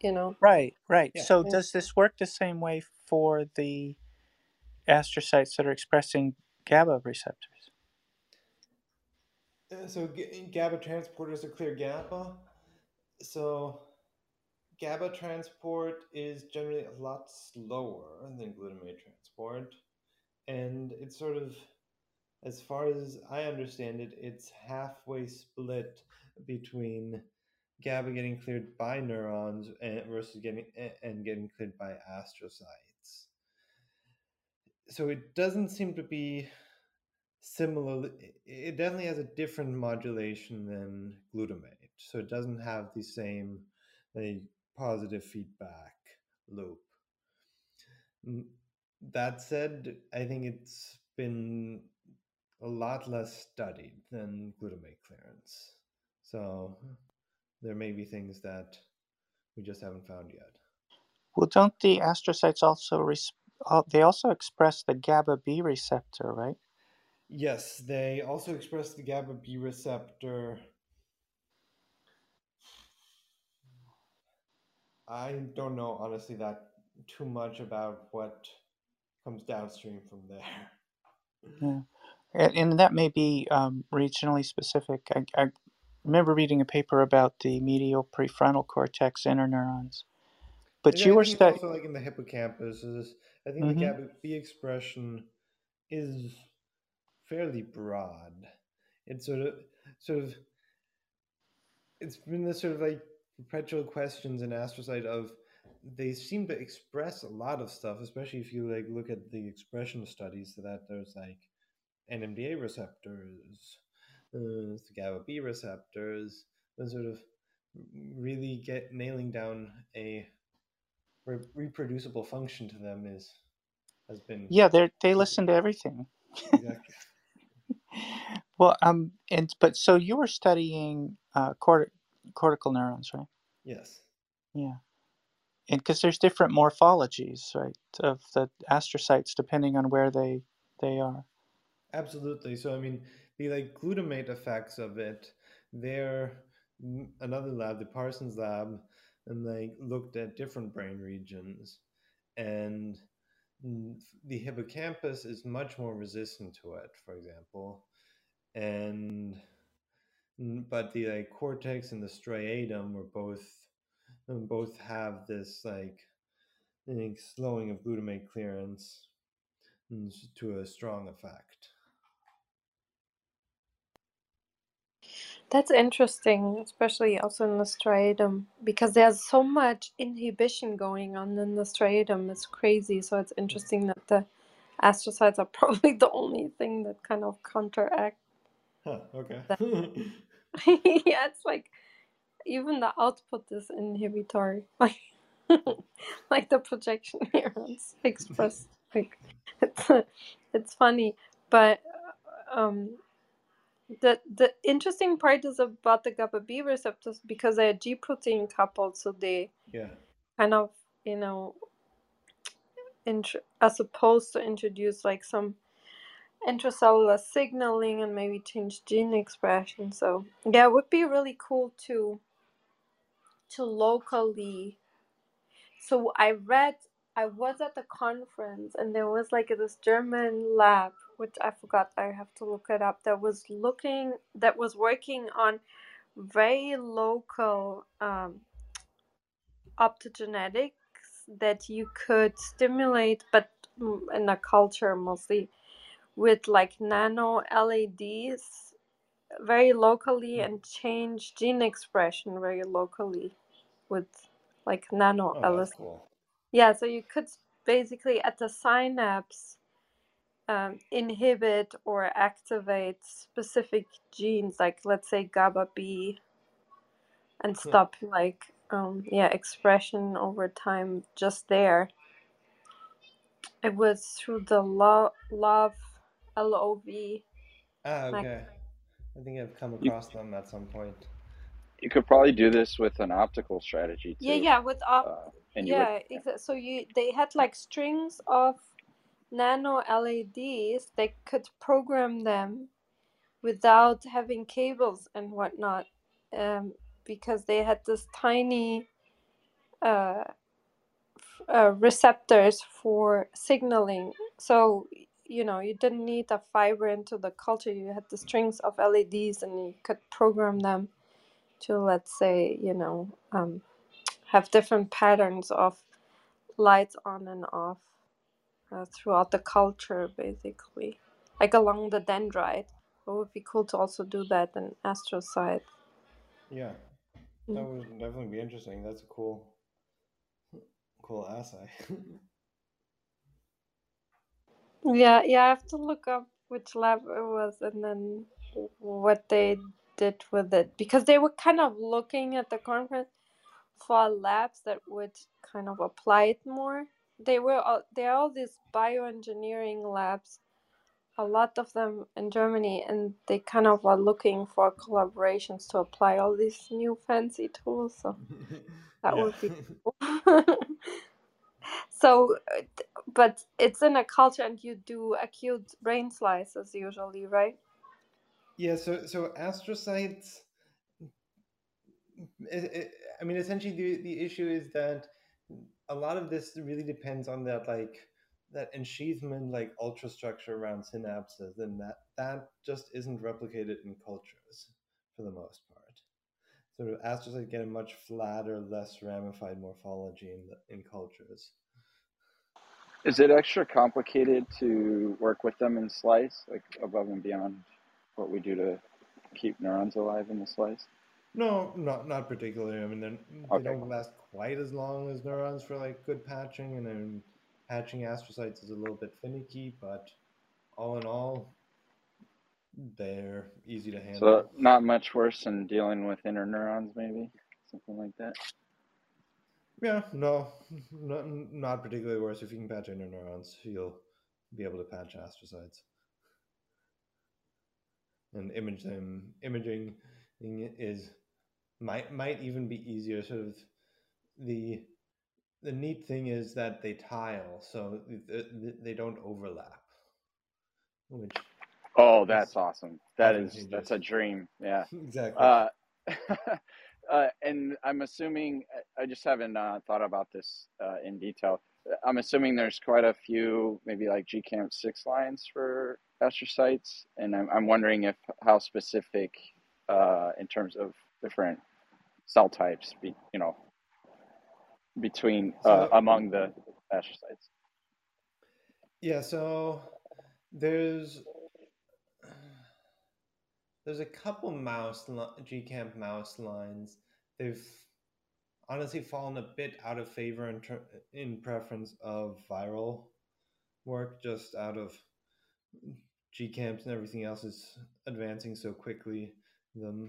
you know. right, right. Yeah. So Yeah. does this work the same way for the astrocytes that are expressing GABA receptors? Uh, So GABA transporters are clear GABA. So GABA transport is generally a lot slower than glutamate transport, and it's sort of, as far as I understand it, it's halfway split between GABA getting cleared by neurons and versus getting and getting cleared by astrocytes. So it doesn't seem to be similar. it- It definitely has a different modulation than glutamate, so it doesn't have the same like positive feedback loop. Mm, That said, I think it's been a lot less studied than glutamate clearance. So there may be things that we just haven't found yet. Well, don't the astrocytes also res- uh, they also express the GABA B receptor, right? Yes, they also express the GABA B receptor. I don't know honestly that too much about what comes downstream from there. Yeah, and, and that may be um, regionally specific. I, I remember reading a paper about the medial prefrontal cortex interneurons. But Yeah, you I were studying. also like in the hippocampus. Is I think the hmm GABA B expression is fairly broad. It's sort of sort of it's been this sort of like perpetual questions in astrocyte of they seem to express a lot of stuff, especially if you like look at the expression studies. So that there's like NMDA receptors, uh, the GABA B receptors, and sort of really get nailing down a re- reproducible function to them is has been Yeah, they they listen to everything. Exactly. Well, um, and but so you were studying uh, cort- cortical neurons, right? Yes. Yeah, and because there's different morphologies, right, of the astrocytes depending on where they they are. Absolutely. So I mean, the like glutamate effects of it, there another lab, the Parsons lab, and like looked at different brain regions, and the hippocampus is much more resistant to it, for example, and but the like cortex and the striatum were both um, both have this like, like slowing of glutamate clearance to a strong effect. That's interesting, especially also in the striatum, because there's so much inhibition going on in the striatum. It's crazy. So it's interesting that the astrocytes are probably the only thing that kind of counteract. Huh, okay. yeah, it's like even the output is inhibitory. Like like the projection neurons express like it's it's funny. But um the the interesting part is about the GABA B receptors because they're G protein coupled, so they yeah kind of you know int- are supposed to introduce like some intracellular signaling and maybe change gene expression. So yeah, it would be really cool to to locally. So I read I was at the conference and there was like this German lab which I forgot. I have to look it up. That was looking that was working on very local um, optogenetics that you could stimulate, but in a culture mostly with like nano LEDs very locally and change gene expression very locally with like nano oh, LEDs. Cool. Yeah, so you could basically at the synapse um, inhibit or activate specific genes, like let's say GABA B, and Hmm. stop like um, yeah expression over time just there. It was through the love love L O V. Ah, Like- okay. I think I've come You- across them at some point. You could probably do this with an optical strategy too. Yeah, yeah, with op- Uh, and you would, yeah, exa- so you they had like strings of nano LEDs. They could program them without having cables and whatnot, um, because they had this tiny uh, uh, receptors for signaling. So you know you didn't need a fiber into the culture. You had the strings of LEDs, and you could program them to let's say you know um, have different patterns of lights on and off uh, throughout the culture, basically, like along the dendrite. It would be cool to also do that in astrocyte. Yeah, Mm. that would definitely be interesting. That's a cool, cool assay. Yeah, yeah, I have to look up which lab it was and then what they did with it because they were kind of looking at the conference for labs that would kind of apply it more. They were all, there are all these bioengineering labs, a lot of them in Germany, and they kind of are looking for collaborations to apply all these new fancy tools. So that would be cool. so, but it's in a culture, and you do acute brain slices usually, right? Yeah, so so astrocytes. It, it, I mean, essentially, the the issue is that a lot of this really depends on that like that ensheathment, like ultrastructure around synapses, and that that just isn't replicated in cultures for the most part. So astrocytes get a much flatter, less ramified morphology in the, in cultures. is it extra complicated to work with them in slice, like above and beyond what we do to keep neurons alive in the slice? No, not not particularly. I mean, they're, they Okay. don't last quite as long as neurons for like good patching, and then patching astrocytes is a little bit finicky. But all in all, they're easy to handle. So not much worse than dealing with interneurons, maybe something like that. yeah, no, not not particularly worse. If you can patch interneurons, you'll be able to patch astrocytes and image them. Imaging is might might even be easier. Sort of the the neat thing is that they tile, so th- th- they don't overlap. Which Oh, that's awesome. That is that's a dream. Yeah. exactly. Uh, uh, and I'm assuming I just haven't uh, thought about this uh, in detail. I'm assuming there's quite a few, maybe like GCaMP six lines for astrocytes, and I'm, I'm wondering if how specific uh, in terms of different cell types, be, you know, between uh, So among the astrocytes. yeah, so there's there's a couple mouse GCaMP mouse lines. They've honestly fallen a bit out of favor in ter- in preference of viral work, just out of GCaMPs and everything else is advancing so quickly. The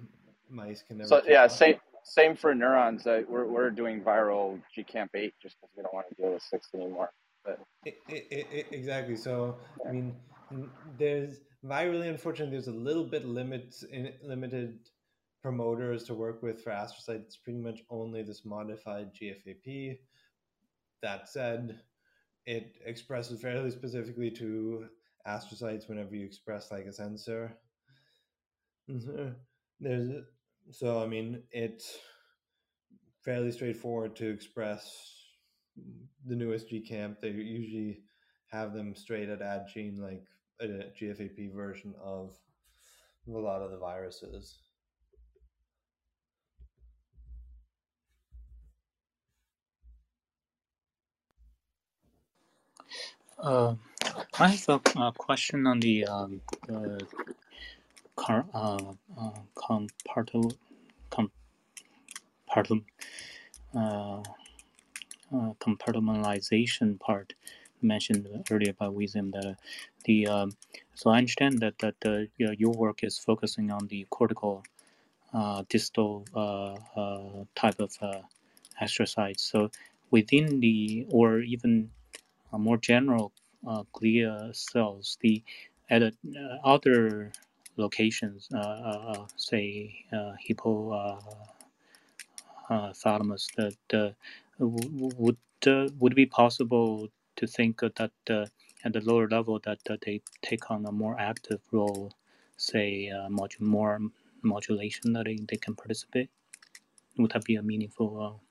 mice can never So yeah, same same for neurons. Uh, we're we're doing viral GCaMP eight just because we don't want to deal with six anymore. But I I I exactly. So I mean, there's virally, unfortunately, there's a little bit limits in limited promoters to work with for astrocytes. It's pretty much only this modified GFAP. That said, it expresses fairly specifically to astrocytes whenever you express like a sensor. Mhm. There's so I mean it's fairly straightforward to express the newest GCaMP. They usually have them straight at Addgene like a GFAP version of a lot of the viruses. Uh, I have a, a question on the um, car, uh, uh, compartment, compartment, uh, uh, compartmentalization part mentioned earlier by Wisdom that uh, the um, so I understand that that uh, your work is focusing on the cortical uh, distal uh, uh, type of astrocytes. So within the or even more general glia cells, the at other locations, uh, uh, uh, say uh, that w- would would it be possible to think that at the lower level that they take on a more active role, say more modulation that they, they can participate? Would that be a meaningful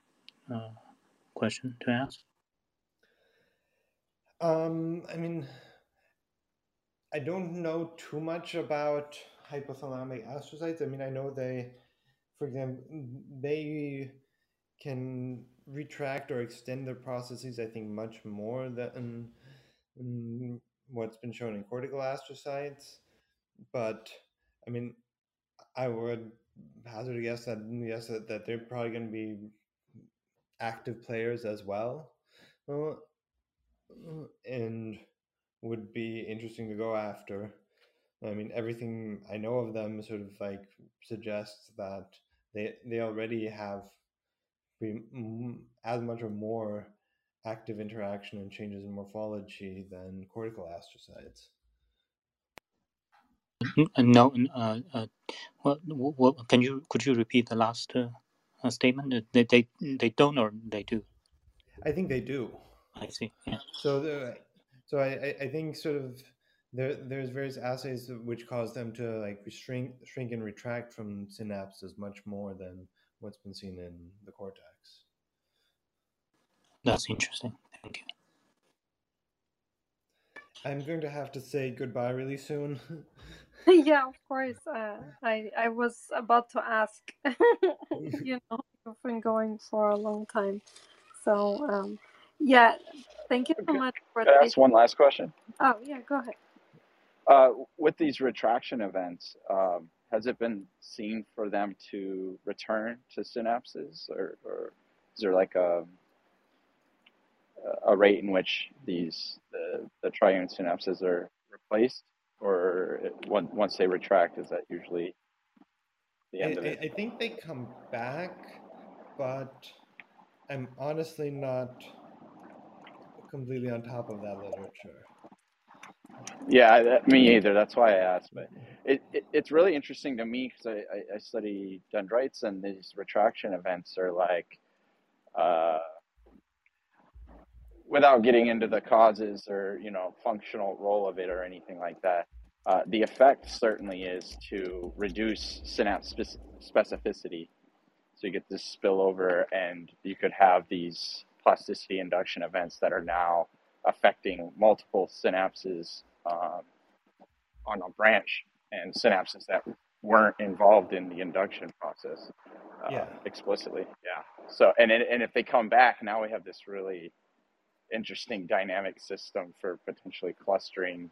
question to ask? Um, I mean, I don't know too much about hypothalamic astrocytes. I mean, I know they, for example, they can retract or extend their processes, I think, much more than what's been shown in cortical astrocytes. But I mean, I would hazard a guess that yes, that, they're probably going to be active players as well, uh, and would be interesting to go after. I mean, everything I know of them sort of like suggests that they they already have as much or more active interaction and changes in morphology than cortical astrocytes. Uh, No, uh, uh, what, what, can you could you repeat the last uh, uh, statement? Uh, They, they they don't or they do? I think they do. I see. Yeah. So the so I, I- I think sort of there there's various assays which cause them to like shrink shrink and retract from synapses much more than what's been seen in the cortex. That's interesting. Thank you. I'm going to have to say goodbye really soon. yeah, of course. Uh, I I was about to ask. you know, you've been going for a long time, so um, yeah. Thank you so much for could I ask one last question? Oh yeah, go ahead. Uh, with these retraction events, um, has it been seen for them to return to synapses, or, or is there like a a rate in which these the, the triune synapses are replaced, or it, once once they retract, is that usually the I, end of it? I think they come back, but I'm honestly not completely on top of that literature. Yeah, that, me either. That's why I asked. But it, it it's really interesting to me because I, I, I study dendrites, and these retraction events are like, uh, without getting into the causes or you know functional role of it or anything like that. Uh, the effect certainly is to reduce synapse spec- specificity. So you get this spillover, and you could have these plasticity induction events that are now affecting multiple synapses um, on a branch and synapses that weren't involved in the induction process uh, Yeah. explicitly. Yeah. So and and if they come back, now we have this really interesting dynamic system for potentially clustering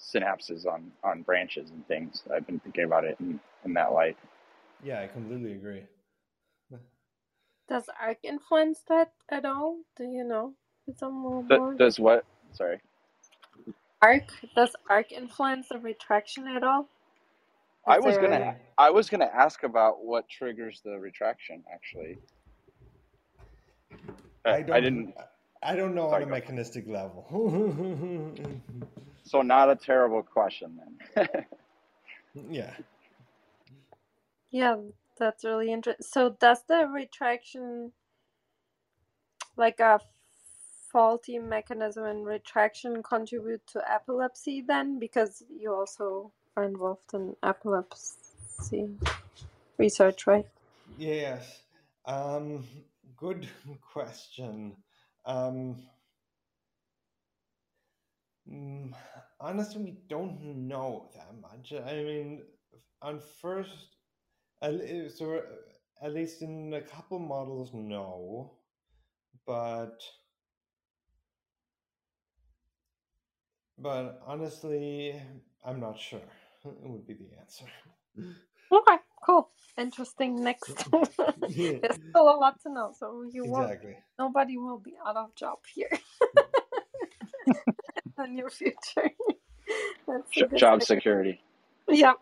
synapses on on branches and things. I've been thinking about it in, in that light. Yeah, I completely agree. Does ARC influence that at all? Do you know? Some more Th- more? does what? Sorry. ARC does ARC influence the retraction at all? I was there gonna I was gonna ask about what triggers the retraction actually. Uh, I I, don't. didn't. I don't know Sorry, on a go. mechanistic level. So not a terrible question then. yeah. Yeah, that's really interesting. So does the retraction, like a faulty mechanism in retraction, contribute to epilepsy then? Because you also are involved in epilepsy research, right? Yes. Um, good question. Um, mm, honestly, we don't know that much. I mean, on first, so uh, at least in a couple models, no, but but honestly, I'm not sure. It would be the answer. Okay, cool. Interesting. Next, there's still a lot to know, so you won't. Nobody will be out of job here in your future. That's a Job thing. security. Yep.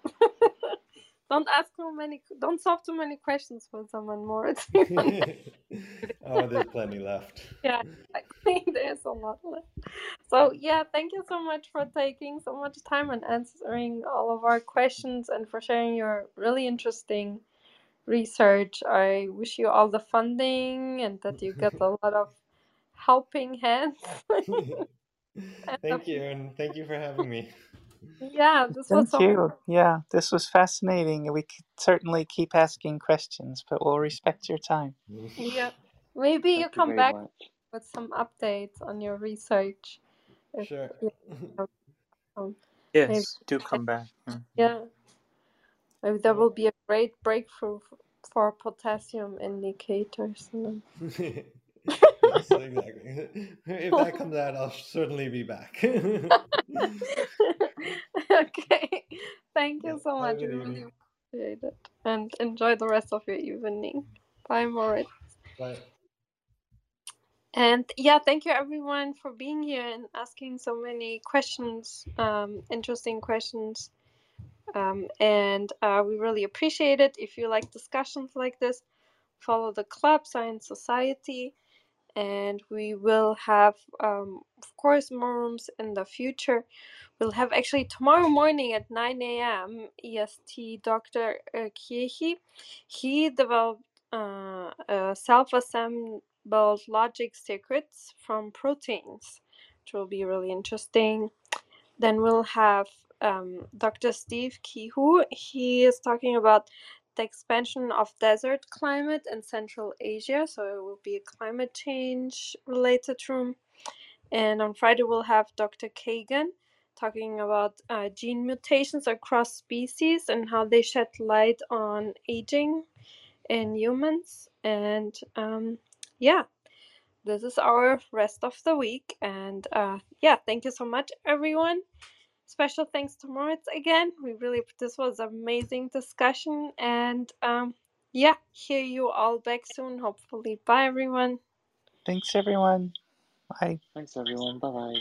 Don't ask too many. Don't solve too many questions for someone more. oh, there's plenty left. yeah, exactly. There's a lot left. So yeah, thank you so much for taking so much time and answering all of our questions and for sharing your really interesting research. I wish you all the funding and that you get a lot of helping hands. thank you, and thank you for having me. Yeah, this was Thank so you. Yeah, this was fascinating. We could certainly keep asking questions, but we'll respect your time. yeah. Maybe you Thank you come back much. with some updates on your research. If Sure. you um, maybe Yes, do come back. Mm. yeah, maybe that will be a great breakthrough for potassium indicators. and then- yes, exactly. If that comes out, I'll certainly be back. okay, thank you so much. We really appreciate it, and enjoy the rest of your evening. Bye, Moritz. Bye. And yeah, thank you everyone for being here and asking so many questions, um, interesting questions. Um, and uh, we really appreciate it. If you like discussions like this, follow the club, Science Society, and we will have, um, of course, more rooms in the future. We'll have actually tomorrow morning at 9 a.m. EST Dr. uh, Kiehi. He developed uh, self-assembled logic circuits from proteins, which will be really interesting. Then we'll have um, Dr. Steve Kihu. He is talking about the expansion of desert climate in Central Asia. So it will be a climate change related room. And on Friday, we'll have Dr. Kagan talking about uh, gene mutations across species and how they shed light on aging in humans. And um, yeah, this is our rest of the week. And uh, yeah, thank you so much, everyone. Special thanks to Moritz again. We really, this was an amazing discussion. And um, yeah, hear you all back soon, hopefully. Bye, everyone. Thanks, everyone. Bye. Thanks, everyone. Bye bye.